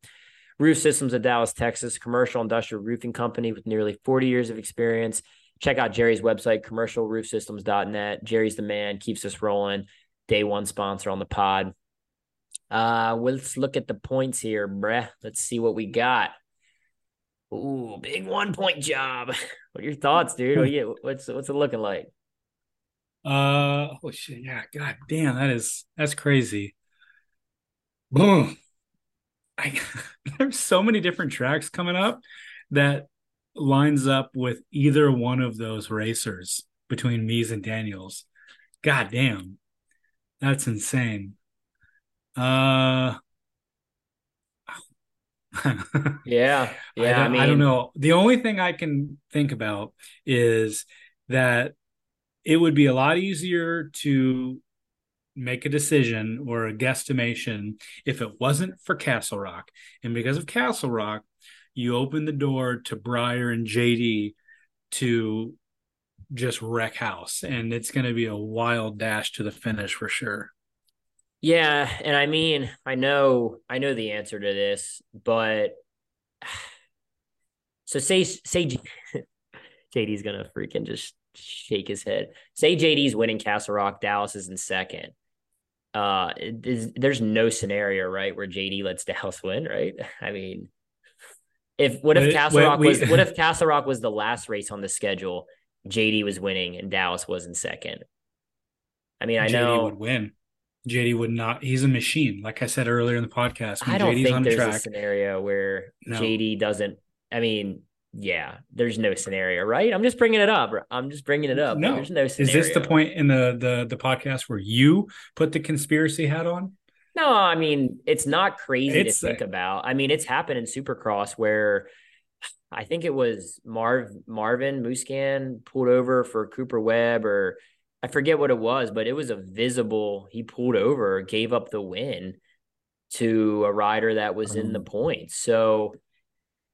Speaker 2: Roof Systems of Dallas, Texas, commercial industrial roofing company with nearly 40 years of experience. Check out Jerry's website, commercialroofsystems.net. Jerry's the man, keeps us rolling. Day one sponsor on the pod. Uh, let's look at the points here, bruh. Let's see what we got. Ooh, big one point job. What are your thoughts, dude? What you, what's what's it looking like?
Speaker 1: Uh oh shit, yeah, god damn, that is that's crazy. Boom. I there's so many different tracks coming up that lines up with either one of those racers between Mees and Daniels. God damn. That's insane. Uh
Speaker 2: yeah,
Speaker 1: yeah. I, I, mean... I don't know. The only thing I can think about is that it would be a lot easier to make a decision or a guesstimation if it wasn't for Castle Rock. And because of Castle Rock, you open the door to Briar and JD to just wreck house. And it's going to be a wild dash to the finish for sure.
Speaker 2: Yeah. And I mean, I know, I know the answer to this, but So say say JD's gonna freaking just shake his head. Say JD's winning Castle Rock, Dallas is in second. Uh, there's no scenario right where JD lets Dallas win, right? I mean, if what if Castle Rock was what if Castle Rock was the last race on the schedule? JD was winning and Dallas was in second. I mean, I JD know
Speaker 1: would win. JD would not. He's a machine. Like I said earlier in the podcast,
Speaker 2: I don't JD's think there's track, a scenario where no. JD doesn't. I mean, yeah, there's no scenario, right? I'm just bringing it up. I'm just bringing it up. No, there's no scenario.
Speaker 1: Is this the point in the the the podcast where you put the conspiracy hat on?
Speaker 2: No, I mean it's not crazy it's, to think uh, about. I mean, it's happened in Supercross where I think it was Marv Marvin Musquin pulled over for Cooper Webb or I forget what it was, but it was a visible. He pulled over, gave up the win to a rider that was um, in the um, points. So,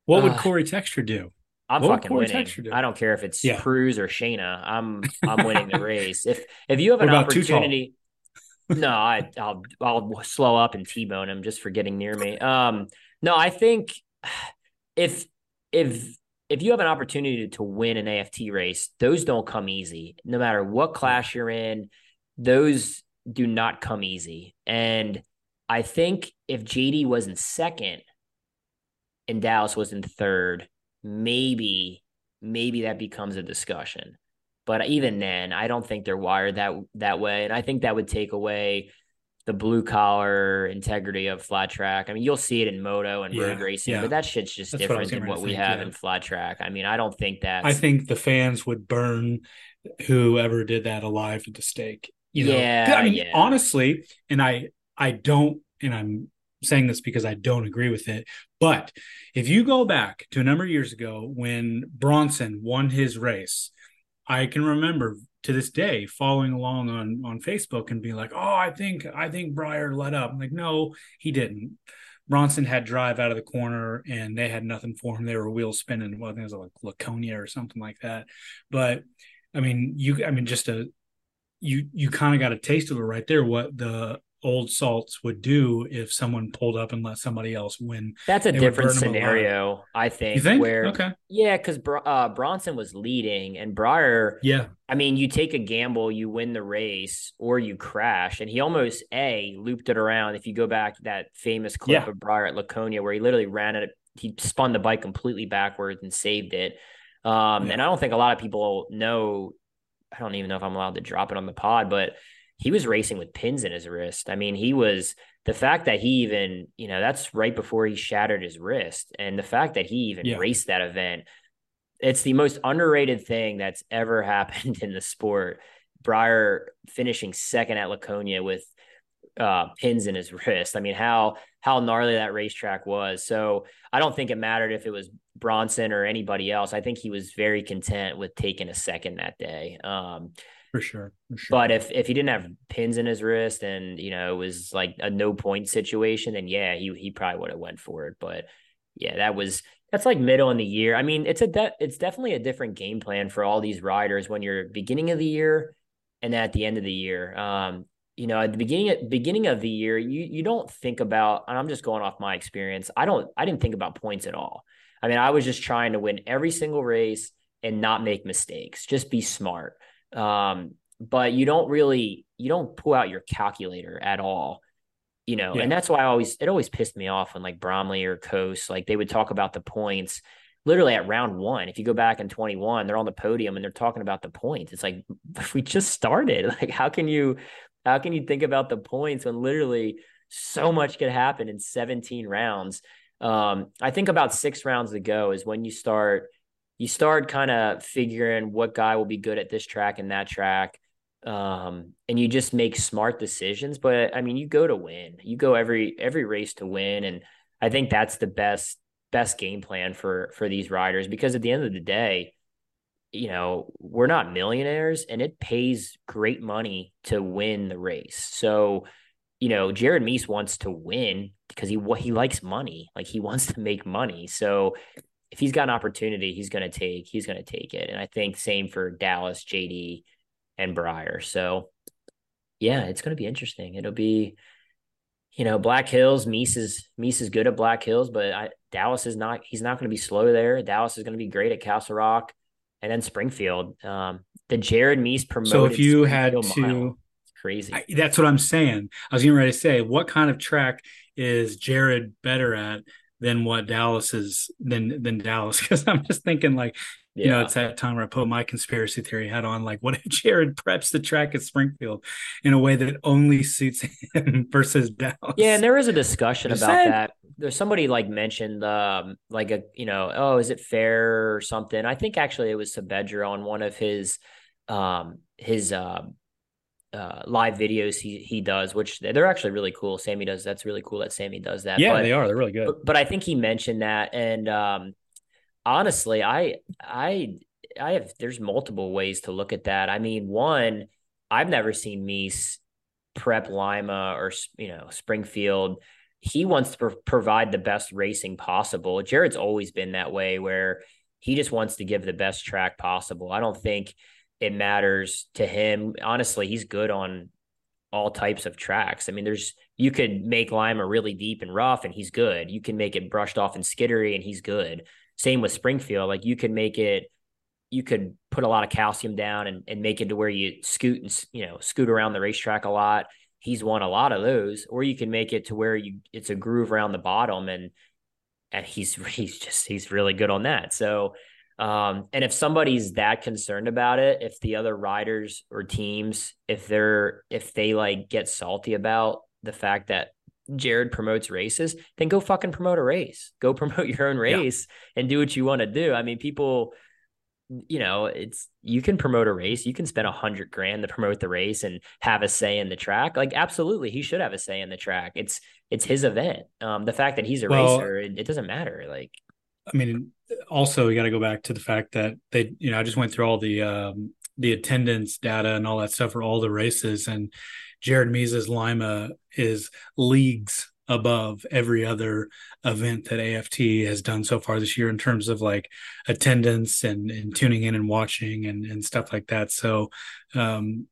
Speaker 1: what uh, would Cory Texter do?
Speaker 2: I'm what fucking winning. I don't care if it's yeah. Cruz or Shayna. I'm I'm winning the race. If if you have an opportunity, no, I, I'll I'll slow up and t-bone him just for getting near me. Um, no, I think if if if you have an opportunity to win an AFT race, those don't come easy. No matter what class you're in, those do not come easy. And I think if JD was in second and Dallas was in third, maybe maybe that becomes a discussion. But even then, I don't think they're wired that that way, and I think that would take away the blue collar integrity of flat track. I mean, you'll see it in moto and yeah, road racing, yeah. but that shit's just That's different what than what we think, have yeah. in flat track. I mean, I don't think that.
Speaker 1: I think the fans would burn whoever did that alive at the stake. You know, yeah, I mean, honestly, and I, I don't, and I'm saying this because I don't agree with it. But if you go back to a number of years ago when Bronson won his race, I can remember to this day following along on on Facebook and being like, "Oh, I think I think Briar let up." I'm like, "No, he didn't." Bronson had drive out of the corner and they had nothing for him. They were wheel spinning. Well, I think it was like Laconia or something like that. But I mean, you I mean just a you you kind of got a taste of it right there. What the old salts would do if someone pulled up and let somebody else win.
Speaker 2: That's a different scenario, I think, think, Where okay, yeah, because uh, Bronson was leading and Briar.
Speaker 1: Yeah,
Speaker 2: I mean, you take a gamble, you win the race, or you crash, and he almost a looped it around. If you go back to that famous clip yeah. of Briar at Laconia, where he literally ran it, he spun the bike completely backwards and saved it. Um, yeah. And I don't think a lot of people know. I don't even know if I'm allowed to drop it on the pod, but he was racing with pins in his wrist. I mean, he was the fact that he even, you know, that's right before he shattered his wrist. And the fact that he even yeah. raced that event, it's the most underrated thing that's ever happened in the sport. Briar finishing second at Laconia with uh, pins in his wrist. I mean, how how gnarly that racetrack was. So I don't think it mattered if it was Bronson or anybody else. I think he was very content with taking a second that day. Um,
Speaker 1: for sure, for sure.
Speaker 2: But if if he didn't have pins in his wrist and you know it was like a no point situation, then yeah, he he probably would have went for it. But yeah, that was that's like middle in the year. I mean, it's a de- it's definitely a different game plan for all these riders when you're beginning of the year and at the end of the year. Um, you know, at the beginning at beginning of the year, you you don't think about, and I'm just going off my experience. I don't I didn't think about points at all. I mean, I was just trying to win every single race and not make mistakes. Just be smart. Um, but you don't really you don't pull out your calculator at all you know yeah. and that's why i always it always pissed me off when like bromley or coast like they would talk about the points literally at round one. If you go back in 21 they're on the podium and they're talking about the points. It's like we just started. Like how can you how can you think about the points when literally so much could happen in 17 rounds? Um, i think about six rounds to go is when you start you start kind of figuring what guy will be good at this track and that track. Um, and you just make smart decisions. But I mean, you go to win. You go every every race to win. And I think that's the best best game plan for for these riders because at the end of the day, you know, we're not millionaires and it pays great money to win the race. So, you know, Jared Mees wants to win because he what he likes money. Like he wants to make money. So if he's got an opportunity, he's going to take, he's going to take it. And I think same for Dallas, JD, and Briar. So yeah, it's going to be interesting. It'll be, you know, Black Hills, Mees is Mees is good at Black Hills, but I, Dallas is not. He's not going to be slow there. Dallas is going to be great at Castle Rock, and then Springfield. Um, the Jared Mees promoted.
Speaker 1: So if you had to, mile,
Speaker 2: crazy.
Speaker 1: I, that's what I'm saying. I was getting ready to say, what kind of track is Jared better at than what Dallas is than than Dallas? Because I'm just thinking like yeah. You know, it's that time where I put my conspiracy theory hat on. Like, what if Jared preps the track at Springfield in a way that only suits him versus Dallas?
Speaker 2: Yeah, and there is a discussion about saying. that. There's somebody like mentioned, um, like a you know, oh, is it fair or something? I think actually it was Saavedra on one of his, um, his uh, uh, live videos he he does, which they're actually really cool. Sammy does that's really cool that Sammy does that.
Speaker 1: Yeah, but, they are. They're really good.
Speaker 2: But, but I think he mentioned that, and um, honestly, I I I have there's multiple ways to look at that. I mean, one, I've never seen Mees prep Lima or you know Springfield. He wants to pro- provide the best racing possible. Jared's always been that way, where he just wants to give the best track possible. I don't think it matters to him. Honestly, he's good on all types of tracks. I mean, there's you could make Lima really deep and rough, and he's good. You can make it brushed off and skittery, and he's good. Same with Springfield. Like you could make it, you could put a lot of calcium down and, and make it to where you scoot and you know scoot around the racetrack a lot. He's won a lot of those, or you can make it to where you it's a groove around the bottom and and he's he's just he's really good on that. So um, and if somebody's that concerned about it, if the other riders or teams, if they're if they like get salty about the fact that Jared promotes races, then go fucking promote a race. Go promote your own race yeah. and do what you want to do. I mean, people, you know, it's you can promote a race. You can spend a hundred grand to promote the race and have a say in the track. Like, absolutely, he should have a say in the track. It's it's his event. Um, the fact that he's a well, racer, it, it doesn't matter. Like,
Speaker 1: I mean, also you got to go back to the fact that they, you know, I just went through all the um the attendance data and all that stuff for all the races and Jared Mees's Lima is leagues above every other event that AFT has done so far this year in terms of like attendance and, and tuning in and watching and, and stuff like that. So um,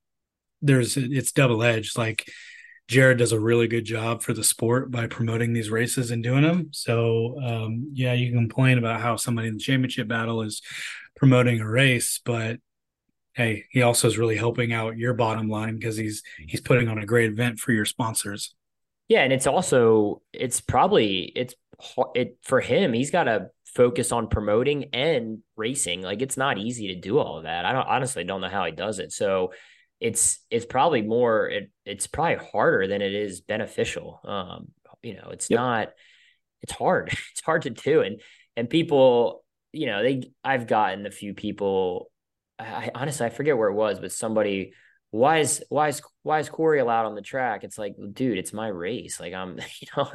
Speaker 1: there's it's double edged. Like Jared does a really good job for the sport by promoting these races and doing them. So um, yeah, you can complain about how somebody in the championship battle is promoting a race, but hey, he also is really helping out your bottom line because he's he's putting on a great event for your sponsors.
Speaker 2: Yeah, and it's also it's probably it's it for him. He's got to focus on promoting and racing. Like it's not easy to do all of that. I don't honestly don't know how he does it. So it's it's probably more it, it's probably harder than it is beneficial. Um, you know, it's yep. not it's hard. It's hard to do and and people, you know, they I've gotten a few people I, honestly I forget where it was, but somebody why is why is why is Cory allowed on the track? It's like, dude, it's my race. Like I'm, you know,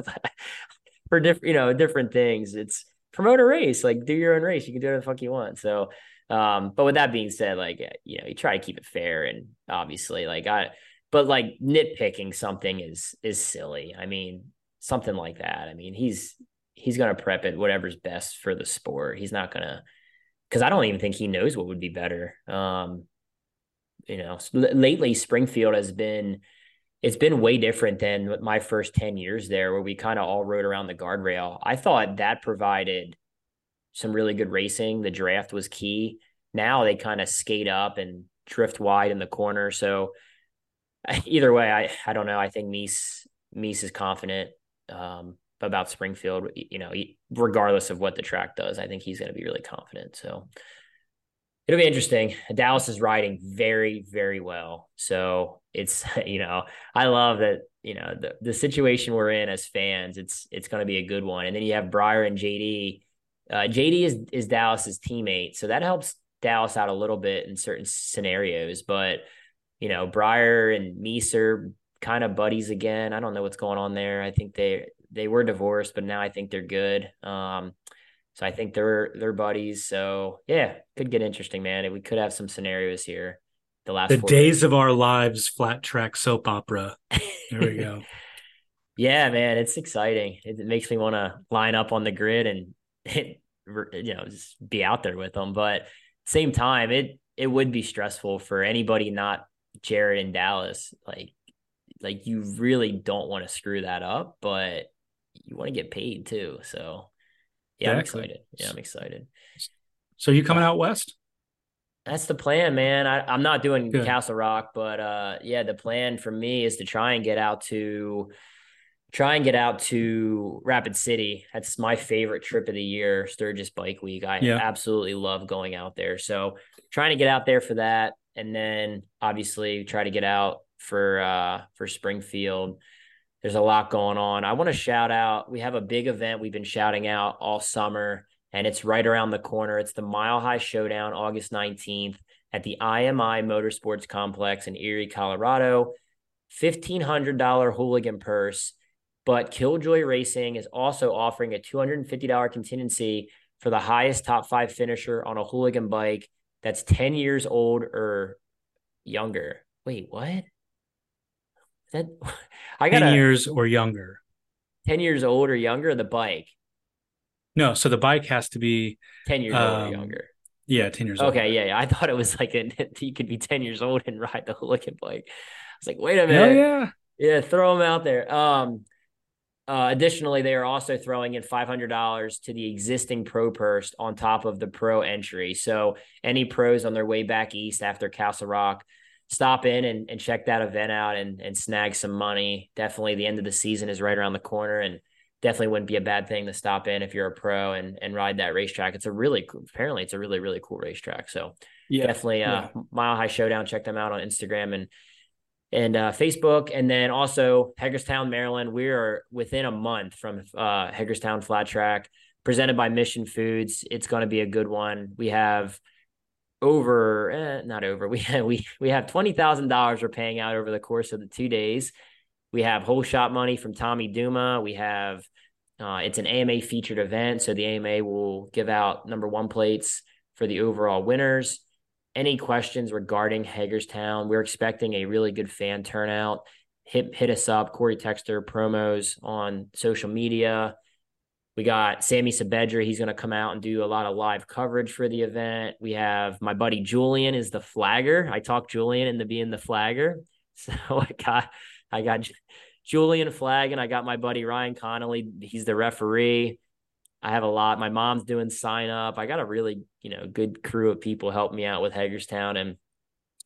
Speaker 2: for different, you know, different things. It's promote a race, like do your own race. You can do whatever the fuck you want. So, um, but with that being said, like you know, you try to keep it fair and obviously, like I, but like nitpicking something is is silly. I mean, something like that. I mean, he's he's gonna prep it whatever's best for the sport. He's not gonna because I don't even think he knows what would be better. Um, you know, lately Springfield has been it's been way different than my first 10 years there where we kind of all rode around the guardrail. I thought that provided some really good racing. The draft was key. Now they kind of skate up and drift wide in the corner. So either way, I I don't know. I think Mees Mees is confident. Um, about Springfield, you know, regardless of what the track does, I think he's going to be really confident. So it'll be interesting. Dallas is riding very, very well. So it's, you know, I love that, you know, the, the situation we're in as fans, it's, it's going to be a good one. And then you have Briar and JD. Uh, JD is, is Dallas's teammate. So that helps Dallas out a little bit in certain scenarios, but you know, Briar and Mees are kind of buddies again. I don't know what's going on there. I think they they were divorced, but now I think they're good. Um, so I think they're they're buddies. So yeah, could get interesting, man. We could have some scenarios here.
Speaker 1: The last the days of our lives, flat track soap opera. There we go.
Speaker 2: yeah, man, it's exciting. It, it makes me want to line up on the grid and you know just be out there with them. But same time, it it would be stressful for anybody not Jared in Dallas. Like like you really don't want to screw that up, but you want to get paid too. So yeah, exactly. I'm excited. Yeah, I'm excited.
Speaker 1: So you coming out west?
Speaker 2: That's the plan, man. I, am not doing Good. Castle Rock, but uh, yeah, the plan for me is to try and get out to try and get out to Rapid City. That's my favorite trip of the year, Sturgis Bike Week. I yeah. absolutely love going out there. So trying to get out there for that, and then obviously try to get out for uh, for Springfield. There's a lot going on. I want to shout out. We have a big event we've been shouting out all summer and it's right around the corner. It's the Mile High Showdown, August 19th at the IMI Motorsports Complex in Erie, Colorado. $1,500 hooligan purse, but Killjoy Racing is also offering a $250 contingency for the highest top five finisher on a hooligan bike that's 10 years old or younger. Wait, what? That
Speaker 1: I got 10 years or younger.
Speaker 2: 10 years old or younger, the bike.
Speaker 1: No, so the bike has to be
Speaker 2: 10 years um, old or um, younger.
Speaker 1: Yeah, 10 years
Speaker 2: okay, old. Okay, yeah, yeah. I thought it was like a, you could be 10 years old and ride the hooligan bike. I was like, wait a minute.
Speaker 1: Oh, yeah.
Speaker 2: Yeah, throw them out there. Um, uh, additionally, they are also throwing in $500 to the existing pro purse on top of the pro entry. So, any pros on their way back east after Castle Rock, stop in and, and check that event out and, and snag some money. Definitely, the end of the season is right around the corner. And definitely wouldn't be a bad thing to stop in if you're a pro and and ride that racetrack. It's a really cool, apparently it's a really really cool racetrack. So yeah, definitely uh, yeah. Mile High Showdown. Check them out on Instagram and and uh, Facebook, and then also Hagerstown, Maryland. We are within a month from uh, Hagerstown Flat Track, presented by Mission Foods. It's going to be a good one. We have over, eh, not over. We have, we we have twenty thousand dollars we're paying out over the course of the two days. We have whole shot money from Tommy Duma. We have uh, it's an AMA featured event, so the AMA will give out number one plates for the overall winners. Any questions regarding Hagerstown? We're expecting a really good fan turnout. Hit hit us up, Cory Texter promos on social media. We got Sammy Saavedra. He's going to come out and do a lot of live coverage for the event. We have my buddy Julian is the flagger. I talked Julian into being the flagger. So I got I got Julian flagging. I got my buddy Ryan Connolly. He's the referee. I have a lot. My mom's doing sign up. I got a really, you know, good crew of people help me out with Hagerstown. And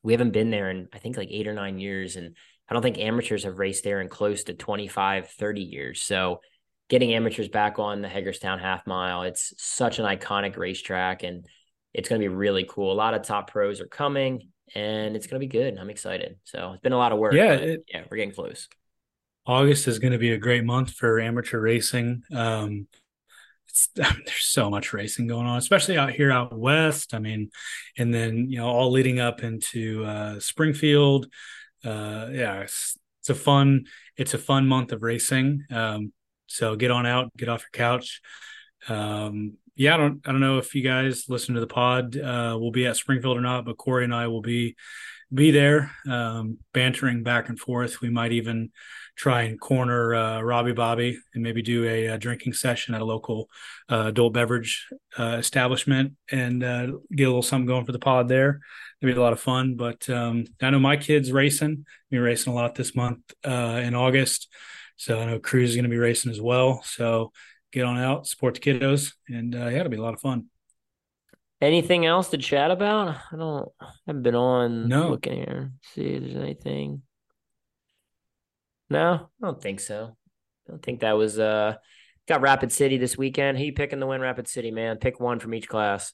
Speaker 2: we haven't been there in, I think, like eight or nine years. And I don't think amateurs have raced there in close to 25, 30 years. So getting amateurs back on the Hagerstown half mile, it's such an iconic racetrack and it's going to be really cool. A lot of top pros are coming and it's going to be good. I'm excited. So it's been a lot of work.
Speaker 1: Yeah. It,
Speaker 2: yeah. We're getting close.
Speaker 1: August is going to be a great month for amateur racing. Um, there's so much racing going on, especially out here out west. I mean, and then you know, all leading up into uh, Springfield. Uh, yeah, it's, it's, a fun, it's a fun month of racing. Um, so get on out, get off your couch. Um, yeah, I don't I don't know if you guys listen to the pod uh, will be at Springfield or not, but Cory and I will be be there, um, bantering back and forth. We might even try and corner uh, Robbie Bobby and maybe do a, a drinking session at a local uh, adult beverage uh, establishment and uh, get a little something going for the pod there. It'll be a lot of fun. But um, I know my kids racing. Be racing a lot this month uh, in August, so I know Cruz is going to be racing as well. So get on out, support the kiddos, and uh, yeah, it'll be a lot of fun.
Speaker 2: Anything else to chat about? I don't. I haven't been on.
Speaker 1: No.
Speaker 2: Looking here, see if there's anything. No, I don't think so. I don't think that was. uh Got Rapid City this weekend. Who you picking to win Rapid City, man? Pick one from each class.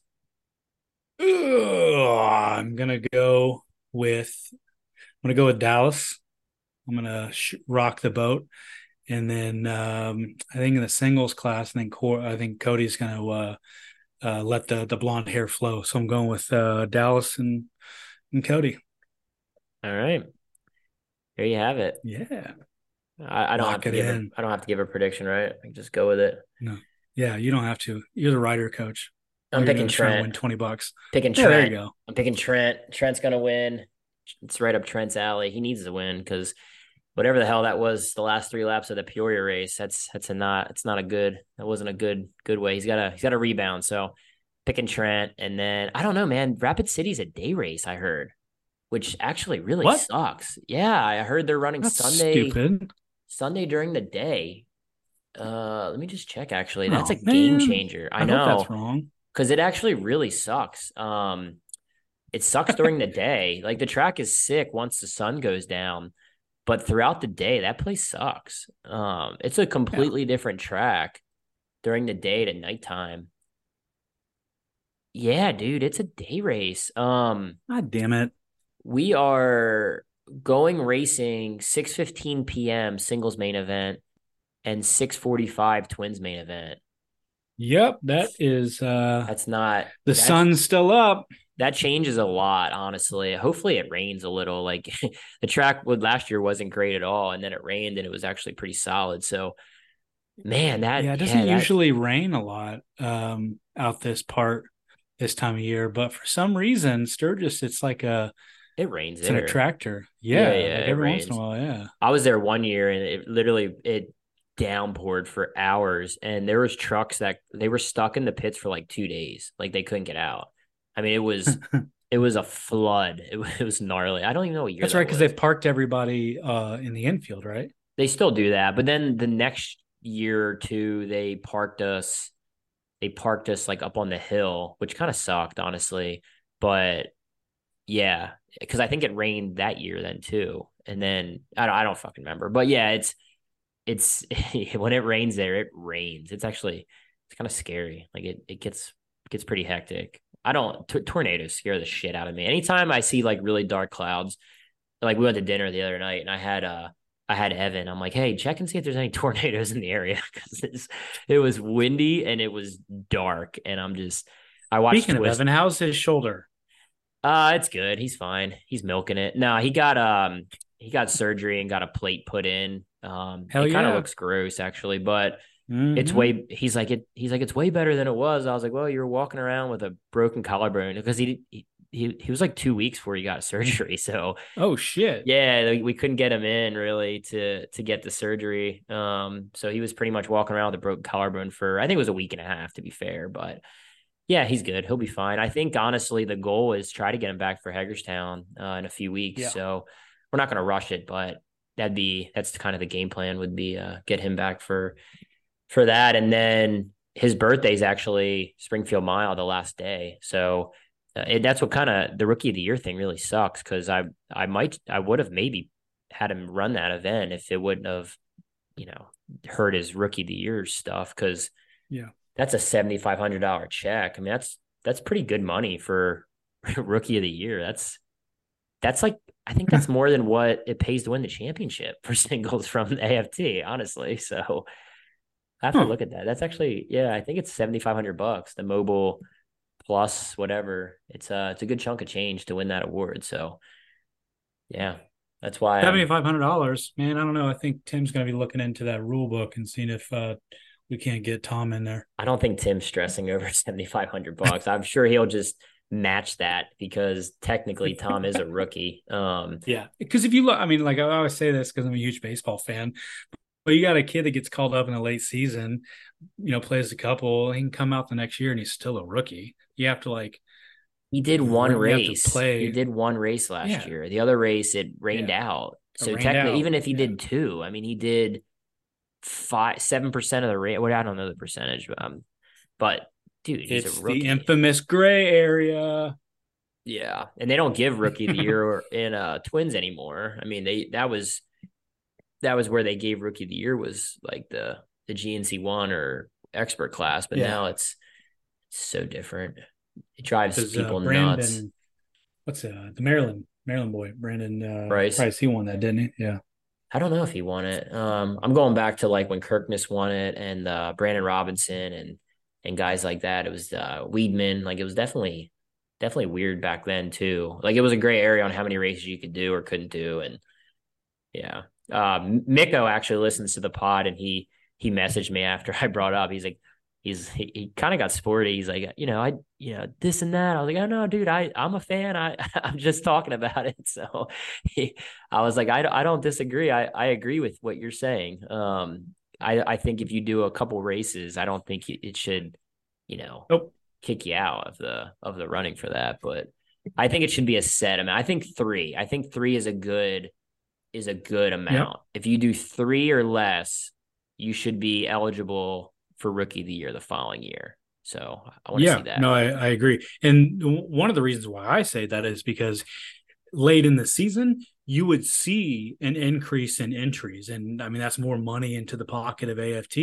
Speaker 1: Ugh, I'm gonna go with. I'm gonna go with Dallas. I'm gonna sh- rock the boat. And then um, I think in the singles class, I think I think Cody's to uh, uh, let the the blonde hair flow. So I'm going with uh, Dallas and and Cody.
Speaker 2: All right, there you have it.
Speaker 1: Yeah,
Speaker 2: I, I don't Lock have to give. A, I don't have to give a prediction, right? I can just go with it.
Speaker 1: No, yeah, you don't have to. You're the writer coach.
Speaker 2: I'm You're picking Trent.
Speaker 1: Win twenty bucks.
Speaker 2: Picking Trent. there you go. I'm picking Trent. Trent's gonna win. It's right up Trent's alley. He needs to win because whatever the hell that was the last three laps of the Peoria race. That's that's a not it's not a good that wasn't a good good way. He's got a he's got a rebound. So picking Trent and then I don't know, man. Rapid City's a day race. I heard. which actually really
Speaker 1: What?
Speaker 2: sucks. Yeah, I heard they're running
Speaker 1: That's
Speaker 2: Sunday
Speaker 1: stupid.
Speaker 2: Sunday during the day. Uh, let me just check. Actually, that's
Speaker 1: Oh,
Speaker 2: a game
Speaker 1: man.
Speaker 2: changer. I,
Speaker 1: I,
Speaker 2: know
Speaker 1: hope that's wrong.
Speaker 2: because it actually really sucks. Um, it sucks during the day. Like the track is sick once the sun goes down, but throughout the day, that place sucks. Um, it's a completely different track during the day to nighttime. Yeah, dude, it's a day race. Um,
Speaker 1: God damn it.
Speaker 2: we are going racing 6:15 p.m. singles main event and 6:45 twins main event.
Speaker 1: Yep, that is uh
Speaker 2: That's not
Speaker 1: the
Speaker 2: that's-
Speaker 1: sun's still up.
Speaker 2: that changes a lot, honestly. Hopefully it rains a little. Like the track would last year wasn't great at all, and then it rained and it was actually pretty solid. So man, that
Speaker 1: Yeah, it doesn't
Speaker 2: that-
Speaker 1: usually rain a lot um out this part this time of year, but for some reason Sturgis it's like a
Speaker 2: it rains
Speaker 1: it's an attractor.
Speaker 2: Yeah,
Speaker 1: Yeah,
Speaker 2: yeah,
Speaker 1: like every once in a while, yeah.
Speaker 2: I was there one year and it literally it downpoured for hours and there was trucks that they were stuck in the pits for like 2 days. Like they couldn't get out. I mean, it was it was a flood. It, was- it was gnarly. I don't even know what year
Speaker 1: That's
Speaker 2: that
Speaker 1: right, because
Speaker 2: was.
Speaker 1: they parked everybody uh in the infield, right?
Speaker 2: They still do that, but then the next year or two they parked us they parked us like up on the hill, which kind of sucked, honestly. But yeah, because I think it rained that year then too. And then I don't, I don't fucking remember. But yeah, it's it's when it rains there, it rains. It's actually it's kind of scary. Like it it gets gets pretty hectic. I don't t- tornadoes scare the shit out of me. Anytime I see like really dark clouds, like we went to dinner the other night and I had uh I had Evan. I'm like, hey, check and see if there's any tornadoes in the area because it was windy and it was dark. And I'm just, I watched.
Speaker 1: Speaking
Speaker 2: Twist.
Speaker 1: of Evan, how's his shoulder?
Speaker 2: Uh, it's good. He's fine. He's milking it. No, he got um he got surgery and got a plate put in. Um,
Speaker 1: Hell
Speaker 2: it kind of looks gross actually, but it's
Speaker 1: Mhm.
Speaker 2: way. He's like it. He's like it's way better than it was. I was like, well, you're walking around with a broken collarbone because he he he, he was like two weeks before he got surgery. So
Speaker 1: Oh shit.
Speaker 2: yeah, we couldn't get him in really to to get the surgery. Um, so he was pretty much walking around with a broken collarbone for I think it was a week and a half to be fair, but yeah, he's good. He'll be fine. I think honestly the goal is try to get him back for Hagerstown uh, in a few weeks.
Speaker 1: Yeah.
Speaker 2: So we're not going to rush it, but that'd be that's kind of the game plan would be uh, get him back for for that, and then his birthday's actually Springfield Mile the last day, so. Uh, it, that's what kind of the rookie of the year thing really sucks because I I might I would have maybe had him run that event if it wouldn't have you know hurt his rookie of the year stuff because
Speaker 1: Yeah.
Speaker 2: that's a seventy five hundred dollar check. I mean that's that's pretty good money for rookie of the year. That's that's like I think that's more than what it pays to win the championship for singles from the AFT. Honestly, so I have
Speaker 1: Huh.
Speaker 2: to look at that. That's actually yeah I think it's seventy five hundred bucks the mobile plus whatever. It's a it's a good chunk of change to win that award. So yeah, that's why
Speaker 1: Seventy
Speaker 2: I'm,
Speaker 1: five hundred dollars. Man, I don't know. I think Tim's gonna be looking into that rule book and seeing if uh we can't get Tom in there.
Speaker 2: I don't think Tim's stressing over seventy five hundred bucks. I'm sure he'll just match that because technically Tom is a rookie. Um,
Speaker 1: Yeah, because if you look, I mean, like I always say this because I'm a huge baseball fan. But you got a kid that gets called up in the late season, you know, plays a couple, he can come out the next year and he's still a rookie. You have to like,
Speaker 2: he did one
Speaker 1: You have to
Speaker 2: race.
Speaker 1: play-
Speaker 2: He did one race last
Speaker 1: Yeah.
Speaker 2: year. The other race it rained out. So technically,
Speaker 1: out.
Speaker 2: even if he
Speaker 1: Yeah.
Speaker 2: did two, I mean, he did five seven percent of the rate. Well, I don't know the percentage, um, but dude, he's
Speaker 1: it's
Speaker 2: a rookie.
Speaker 1: the infamous gray area.
Speaker 2: Yeah, and they don't give rookie of the year in uh twins anymore. I mean, they that was that was where they gave rookie of the year was like the the GNC one or expert class, but
Speaker 1: Yeah.
Speaker 2: now it's so different. It drives
Speaker 1: uh,
Speaker 2: people
Speaker 1: Brandon,
Speaker 2: nuts.
Speaker 1: what's uh, the Maryland Maryland boy, Brandon uh,
Speaker 2: Price.
Speaker 1: Price, he won that, didn't he? Yeah.
Speaker 2: I don't know if he won it. Um, I'm going back to like when Kirkness won it and uh, Brandon Robinson and and guys like that. It was uh, Weedman. Like it was definitely definitely weird back then too. Like it was a gray area on how many races you could do or couldn't do. And yeah, um, Miko actually listens to the pod and he he messaged me after I brought up. He's like. He's he, he kind of got sporty. He's like, you know, I you know this and that. I was like, oh no, dude, I I'm a fan. I I'm just talking about it. So he, I was like, I, I don't disagree. I, I agree with what you're saying. Um, I, I think if you do a couple races, I don't think it should, you know,
Speaker 1: Nope.
Speaker 2: kick you out of the of the running for that. But I think it should be a set amount. I think three. I think three is a good is a good amount. Yep. If you do three or less, you should be eligible for rookie of the year the following year. So I want to
Speaker 1: yeah,
Speaker 2: see that.
Speaker 1: No, I, I agree. And one of the reasons why I say that is because late in the season, you would see an increase in entries. And I mean, that's more money into the pocket of AFT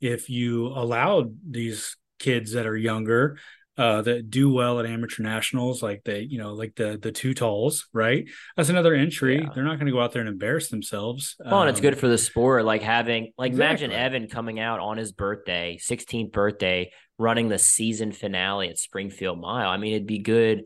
Speaker 1: if you allowed these kids that are younger uh, that do well at amateur nationals, like they, you know, like the the two talls, right? That's another entry. Yeah. They're not going to go out there and embarrass themselves.
Speaker 2: Well, um, and it's good um, for the sport. Like having, like, exactly. imagine Evan coming out on his birthday, 16th birthday, running the season finale at Springfield Mile. I mean, it'd be good,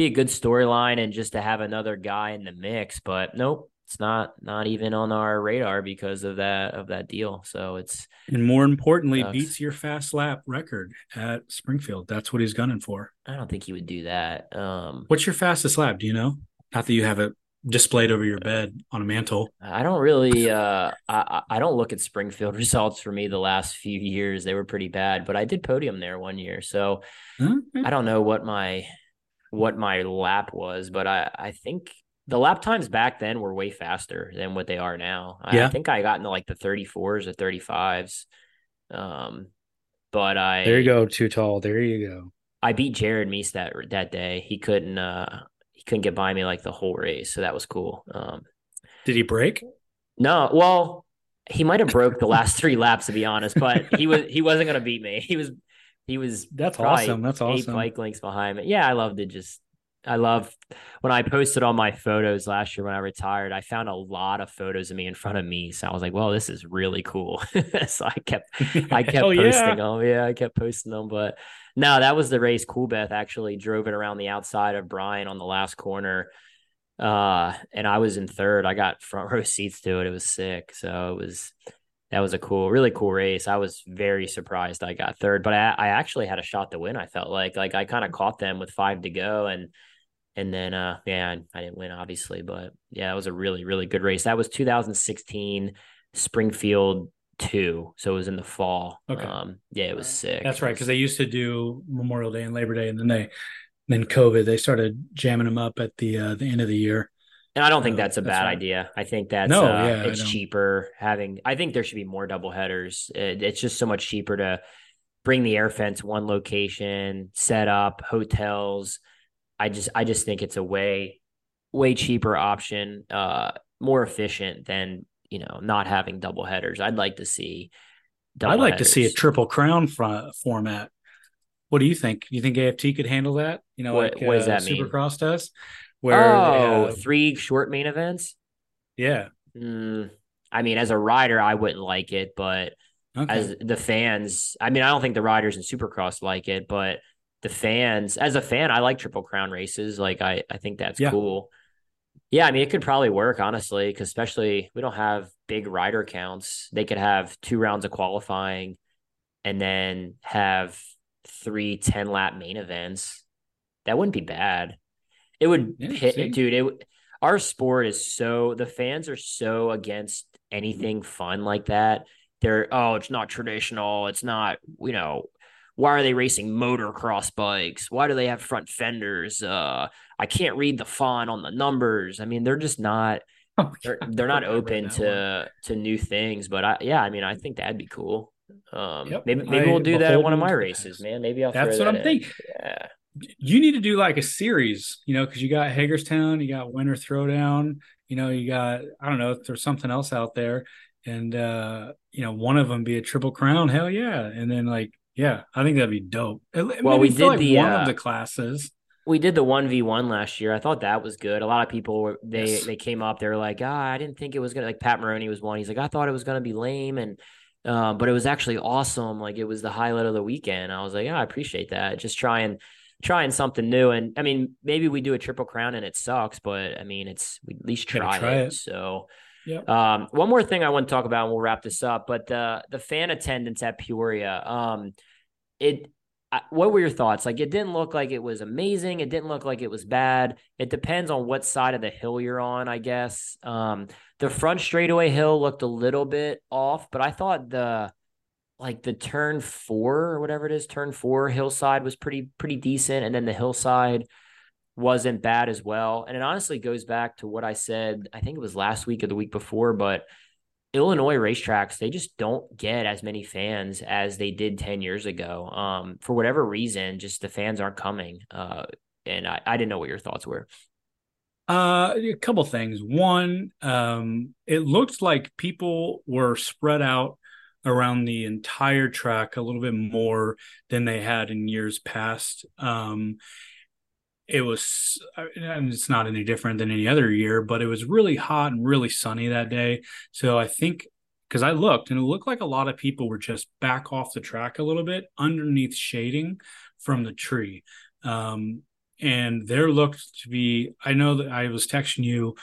Speaker 2: be a good storyline, and just to have another guy in the mix. But nope, it's not not even on our radar because of that of that deal. So it's
Speaker 1: and more importantly, sucks. beats your fast lap record at Springfield. That's what he's gunning for.
Speaker 2: I don't think he would do that. Um,
Speaker 1: What's your fastest lap? Do you know? Not that you have it displayed over your bed on a mantle.
Speaker 2: I don't really uh I I don't look at Springfield results for me the last few years. They were pretty bad, but I did podium there one year. So mm-hmm. I don't know what my what my lap was, but I I think the lap times back then were way faster than what they are now. Yeah. I think I got into like the 34s or 35s. Um, but I
Speaker 1: there you go, too tall. There you go.
Speaker 2: I beat Jared Mees that that day. He couldn't uh he couldn't get by me like the whole race, so that was cool. Um,
Speaker 1: did he break?
Speaker 2: No, well, he might have broke the last three laps to be honest, but he was he wasn't gonna beat me. He was he was
Speaker 1: that's awesome. That's awesome.
Speaker 2: Eight bike links behind me. Yeah, I loved it. just I love when I posted all my photos last year when I retired. I found a lot of photos of me in front of me, so I was like, "Well, this is really cool." so I kept, I kept posting yeah. them. Yeah, I kept posting them. But no, that was the race. Coolbeth actually drove it around the outside of Brian on the last corner, uh, and I was in third. I got front row seats to it. It was sick. So it was that was a cool, really cool race. I was very surprised I got third, but I, I actually had a shot to win. I felt like like I kind of caught them with five to go and and then, uh, yeah, I didn't win, obviously, but yeah, that was a really, really good race. That was 2016 Springfield two, so it was in the fall. Okay, um, yeah, it was sick.
Speaker 1: That's right, because they used to do Memorial Day and Labor Day, and then they, then COVID, they started jamming them up at the uh, the end of the year.
Speaker 2: And I don't think that's a that's bad right. idea. I think that's no, uh, yeah, it's cheaper having. I think there should be more double headers. It, it's just so much cheaper to bring the air fence one location, set up hotels I just I just think it's a way way cheaper option, uh, more efficient than you know not having double headers. I'd like to see.
Speaker 1: I'd like headers. to see a triple crown front format. What do you think? You think AFT could handle that? You know,
Speaker 2: what,
Speaker 1: like
Speaker 2: what does uh, that
Speaker 1: mean? Supercross does.
Speaker 2: Where oh, uh, three short main events.
Speaker 1: Yeah.
Speaker 2: Mm, I mean, as a rider, I wouldn't like it, but okay. as the fans, I mean, I don't think the riders in Supercross like it, but the fans as a fan, I like triple crown races. Like I, I think that's yeah. cool. Yeah, I mean it could probably work honestly, because especially we don't have big rider counts. They could have two rounds of qualifying, and then have three 10 lap main events. That wouldn't be bad. It would yeah, hit, dude. It our sport is so the fans are so against anything fun like that. They're oh, it's not traditional. It's not you know why are they racing motocross bikes? Why do they have front fenders? Uh, I can't read the font on the numbers. I mean, they're just not oh, they're, they're not open to one. to new things. But I yeah, I mean, I think that'd be cool. Um, yep. maybe maybe I, we'll do that at one of my races, man. Maybe I'll.
Speaker 1: That's what I'm in. thinking. Yeah. You need to do like a series, you know, because you got Hagerstown, you got Winter Throwdown, you know, you got I don't know if there's something else out there, and uh, you know, one of them be a triple crown. Hell yeah! And then like yeah, I think that'd be dope.
Speaker 2: Well, we did like the
Speaker 1: one uh, of the classes.
Speaker 2: We did the one v one last year. I thought that was good. A lot of people were they yes. they came up. They were like, ah, I didn't think it was gonna like Pat Maroney was one. He's like, I thought it was gonna be lame, and uh, but it was actually awesome. Like it was the highlight of the weekend. I was like, yeah, I appreciate that. Just trying trying something new. And I mean, maybe we do a triple crown and it sucks, but I mean, it's we at least try, try it. it. So. Yep. Um, one more thing I want to talk about, and we'll wrap this up. But the the fan attendance at Peoria, um, it what were your thoughts? Like, it didn't look like it was amazing. It didn't look like it was bad. It depends on what side of the hill you're on, I guess. Um, the front straightaway hill looked a little bit off, but I thought the like the turn four or whatever it is, turn four hillside was pretty pretty decent, and then the hillside wasn't bad as well. And it honestly goes back to what I said, I think it was last week or the week before, but Illinois racetracks, they just don't get as many fans as they did 10 years ago. Um, for whatever reason, just the fans aren't coming. Uh, and I, I didn't know what your thoughts were.
Speaker 1: Uh, a couple things. One, um, it looked like people were spread out around the entire track a little bit more than they had in years past. Um, it was and it's not any different than any other year but it was really hot and really sunny that day so i think because i looked and it looked like a lot of people were just back off the track a little bit underneath shading from the tree um, and there looked to be i know that i was texting you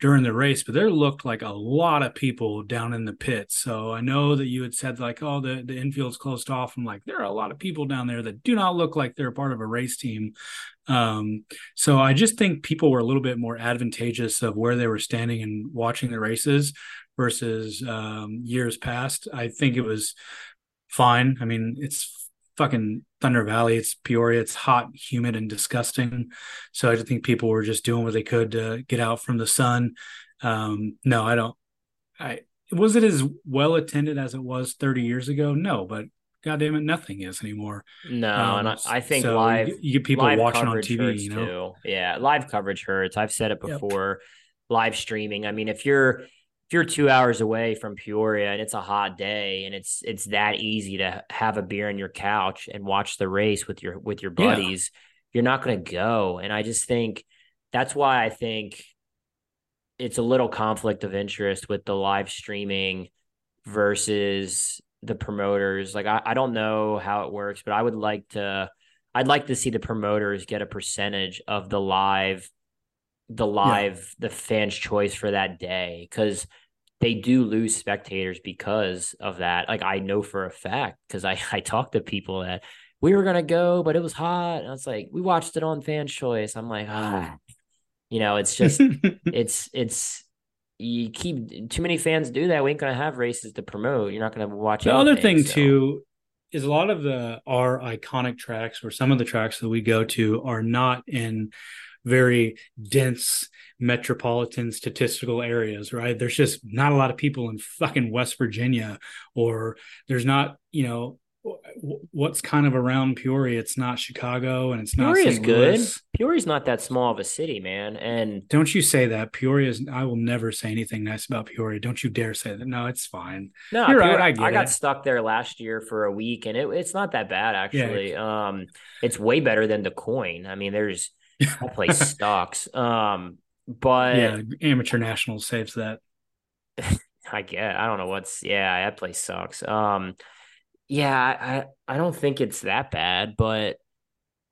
Speaker 1: during the race but there looked like a lot of people down in the pit. So i know that you had said like oh the, the infield's closed off. I'm like there are a lot of people down there that do not look like they're part of a race team. Um, so i just think people were a little bit more advantageous of where they were standing and watching the races versus um, years past. I think it was fine. I mean it's fucking Thunder Valley. It's Peoria. It's hot, humid, and disgusting. So I just think people were just doing what they could to get out from the sun. Um, no, I don't. I was it as well attended as it was 30 years ago? No, but God damn it, nothing is anymore.
Speaker 2: No, um, and I, I think so live
Speaker 1: you, get people watching on TV. You know,
Speaker 2: too. yeah, live coverage hurts. I've said it before. Yep. Live streaming. I mean, if you're if you're two hours away from Peoria and it's a hot day and it's it's that easy to have a beer on your couch and watch the race with your with your buddies, yeah. you're not going to go. And I just think that's why I think it's a little conflict of interest with the live streaming versus the promoters. Like I, I don't know how it works, but I would like to I'd like to see the promoters get a percentage of the live the live yeah. the fans choice for that day because they do lose spectators because of that. Like i know for a fact because i i talked to people that we were gonna go but it was hot. And i was like we watched it on fans choice. I'm like ah. You know it's just it's it's you keep too many fans do that. We ain't gonna have races to promote. You're not gonna watch
Speaker 1: the anything, other thing so. too is a lot of the our iconic tracks or some of the tracks that we go to are not in very dense metropolitan statistical areas, right? There's just not a lot of people in fucking West Virginia, or there's not, you know, what's kind of around Peoria. It's not Chicago, and it's
Speaker 2: Peoria's
Speaker 1: not
Speaker 2: St. good. Louis. Peoria's not that small of a city, man. And
Speaker 1: don't you say that Peoria is. I will never say anything nice about Peoria. Don't you dare say that. No, it's fine.
Speaker 2: No, You're Peoria, right. I, I got stuck there last year for a week, and it, it's not that bad actually. Yeah. Um, it's way better than DuQuoin. I mean, there's that place sucks. Um, but
Speaker 1: yeah, amateur national saves that.
Speaker 2: I get. I don't know what's. Yeah, that place sucks. Um, yeah, I I don't think it's that bad, but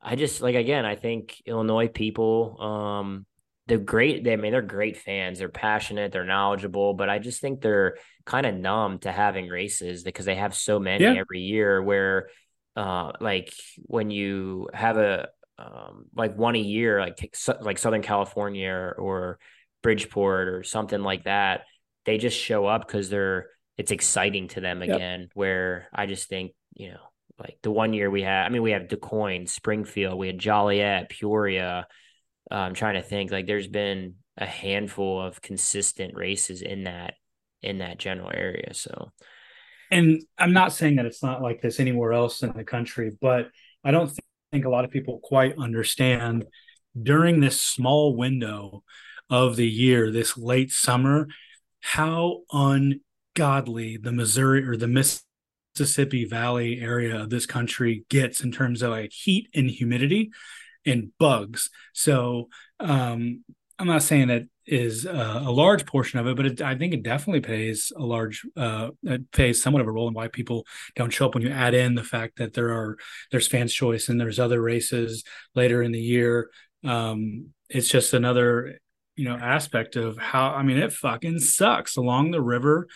Speaker 2: I just like again, I think Illinois people, um, they're great. They I mean they're great fans. They're passionate. They're knowledgeable, but I just think they're kind of numb to having races because they have so many yeah. every year. Where, uh, like when you have a um, like one a year, like like Southern California or, or Bridgeport or something like that. They just show up because they're it's exciting to them again. Yep. Where I just think you know, like the one year we had, I mean, we have DuQuoin, Springfield, we had Joliet, Peoria. Uh, I'm trying to think. Like, there's been a handful of consistent races in that in that general area. So,
Speaker 1: and I'm not saying that it's not like this anywhere else in the country, but I don't think a lot of people quite understand during this small window of the year, this late summer, how ungodly the Missouri or the Mississippi Valley area of this country gets in terms of like heat and humidity and bugs. So um, I'm not saying that is uh, a large portion of it, but it, I think it definitely pays a large uh, it somewhat of a role in why people don't show up when you add in the fact that there are there's fans choice and there's other races later in the year. Um, it's just another you know aspect of how I mean it fucking sucks along the river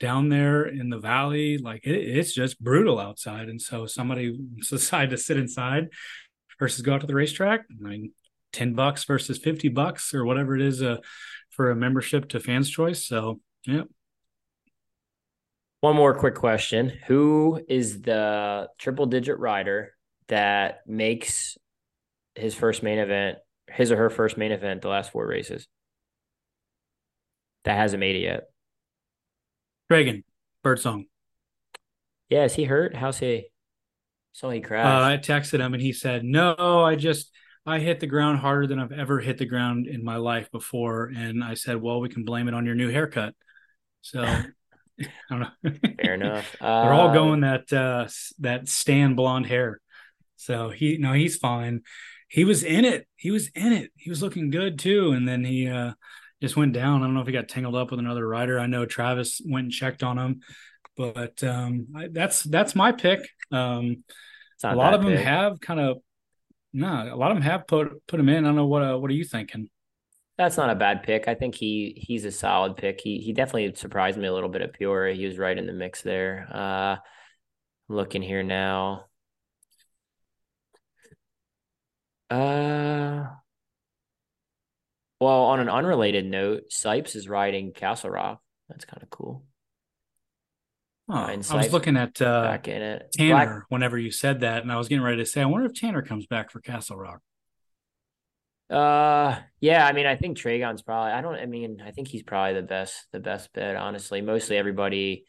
Speaker 1: down there in the valley like it, it's just brutal outside and so somebody decide to sit inside versus go out to the racetrack I mean 10 bucks versus 50 bucks or whatever it is uh, for a membership to fans choice so yeah
Speaker 2: one more quick question who is the triple digit rider that makes his first main event his or her first main event the last four races. That hasn't made it yet.
Speaker 1: Reagan, Birdsong.
Speaker 2: Yeah, is he hurt? How's he? So he crashed.
Speaker 1: Uh, I texted him and he said, "No, I just I hit the ground harder than I've ever hit the ground in my life before." And I said, "Well, we can blame it on your new haircut." So I don't know.
Speaker 2: Fair enough.
Speaker 1: They're all
Speaker 2: Uh,
Speaker 1: going that uh that Stan blonde hair. So he no, he's fine. He was in it. He was in it. He was looking good too. And then he uh just went down. I don't know if he got tangled up with another rider. I know Travis went and checked on him, but um I, that's that's my pick. Um a lot of them have kind of no, a lot of them have put put him in. I don't know what uh, what are you thinking?
Speaker 2: That's not a bad pick. I think he he's a solid pick. He he definitely surprised me a little bit at Peoria. He was right in the mix there. Uh looking here now. Uh well, on an unrelated note, Sipes is riding Castle Rock. That's kind of cool.
Speaker 1: Oh, I was looking at uh,
Speaker 2: Back in it.
Speaker 1: Tanner
Speaker 2: Black-
Speaker 1: whenever you said that, and I was getting ready to say, I wonder if Tanner comes back for Castle Rock.
Speaker 2: Uh, yeah, I mean, I think Tragon's probably, I don't, I mean, I think he's probably the best, the best bet, honestly. Mostly everybody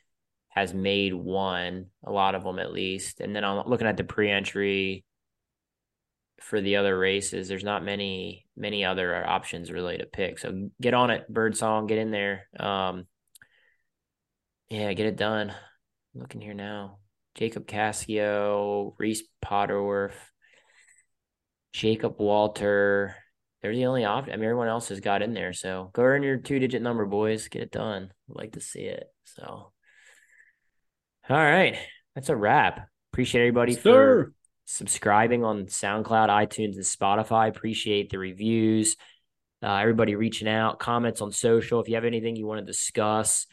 Speaker 2: has made one, a lot of them at least. And then I'm looking at the pre entry for the other races. There's not many, many other options really to pick. So get on it, Birdsong, get in there. Um, yeah, get it done. Looking here now. Jacob Cassio, Reese Potterworth, Jacob Walter. They're the only option. I mean, everyone else has got in there. So go earn your two digit number, boys. Get it done. I'd like to see it. So, all right. That's a wrap. Appreciate everybody for
Speaker 1: Sir.
Speaker 2: subscribing on SoundCloud, iTunes, and Spotify. Appreciate the reviews. Uh, everybody reaching out, comments on social. If you have anything you want to discuss,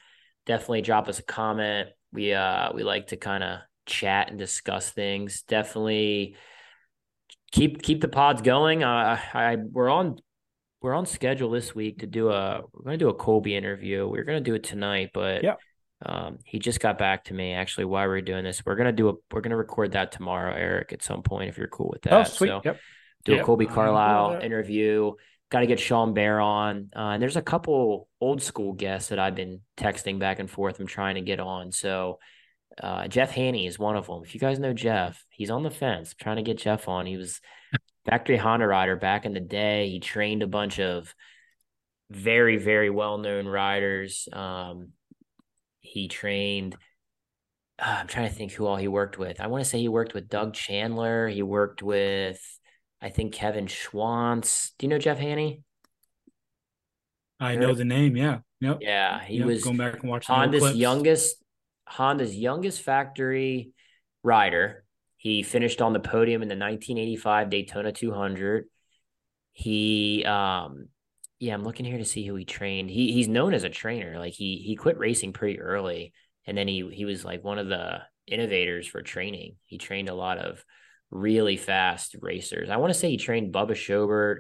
Speaker 2: definitely drop us a comment. We uh we like to kind of chat and discuss things. Definitely keep keep the pods going. Uh, I we're on we're on schedule this week to do a we're gonna do a Colby interview. We are gonna do it tonight, but
Speaker 1: Yep.
Speaker 2: um, he just got back to me actually why we are doing this. We're gonna do a we're gonna record that tomorrow, Erik, at some point if you're cool with that.
Speaker 1: Oh, sweet.
Speaker 2: So
Speaker 1: Yep.
Speaker 2: do a
Speaker 1: Yep,
Speaker 2: Colby
Speaker 1: I'm
Speaker 2: Carlisle
Speaker 1: that.
Speaker 2: interview. Got to get Sean Bear on. Uh, and there's a couple old school guests that I've been texting back and forth. I'm trying to get on. So uh, Jeff Haney is one of them. If you guys know Jeff, he's on the fence. I'm trying to get Jeff on. He was factory Honda rider back in the day. He trained a bunch of very, very well known riders. Um, he trained. Uh, I'm trying to think who all he worked with. I want to say he worked with Doug Chandler. He worked with, I think, Kevin Schwantz. Do you know Jeff Haney?
Speaker 1: I
Speaker 2: Heard
Speaker 1: know
Speaker 2: of-
Speaker 1: the name. Yeah. Yep.
Speaker 2: Yeah, he
Speaker 1: Yep,
Speaker 2: was
Speaker 1: going back and watching
Speaker 2: Honda's
Speaker 1: clips.
Speaker 2: youngest Honda's youngest factory rider. He finished on the podium in the 1985 Daytona 200. He um yeah, I'm looking here to see who he trained. He he's known as a trainer. Like he he quit racing pretty early and then he he was like one of the innovators for training. He trained a lot of really fast racers. I want to say he trained Bubba Shobert,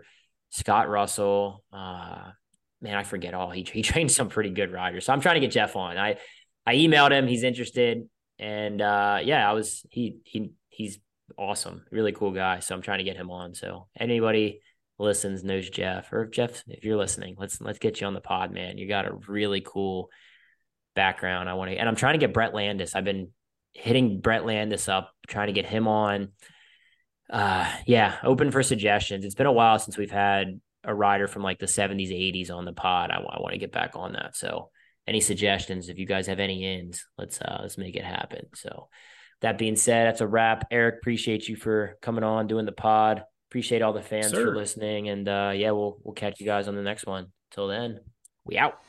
Speaker 2: Scott Russell, uh man, I forget all. He he trained some pretty good riders. So I'm trying to get Jeff on. I I emailed him. He's interested, and uh, yeah, I was he he he's awesome, really cool guy. So I'm trying to get him on. So anybody listens knows Jeff, or if Jeff, if you're listening, let's let's get you on the pod, man. You got a really cool background. I want to, and I'm trying to get Brett Landis. I've been hitting Brett Landis up, trying to get him on. Uh, yeah, open for suggestions. It's been a while since we've had a rider from like the 70s, 80s on the pod. I, I want to get back on that. So any suggestions, if you guys have any ins, let's uh let's make it happen. So that being said, that's a wrap. Erik, appreciate you for coming on, doing the pod. Appreciate all the fans
Speaker 1: Sir.
Speaker 2: for listening. And uh yeah, we'll we'll catch you guys on the next one. Till then, we out.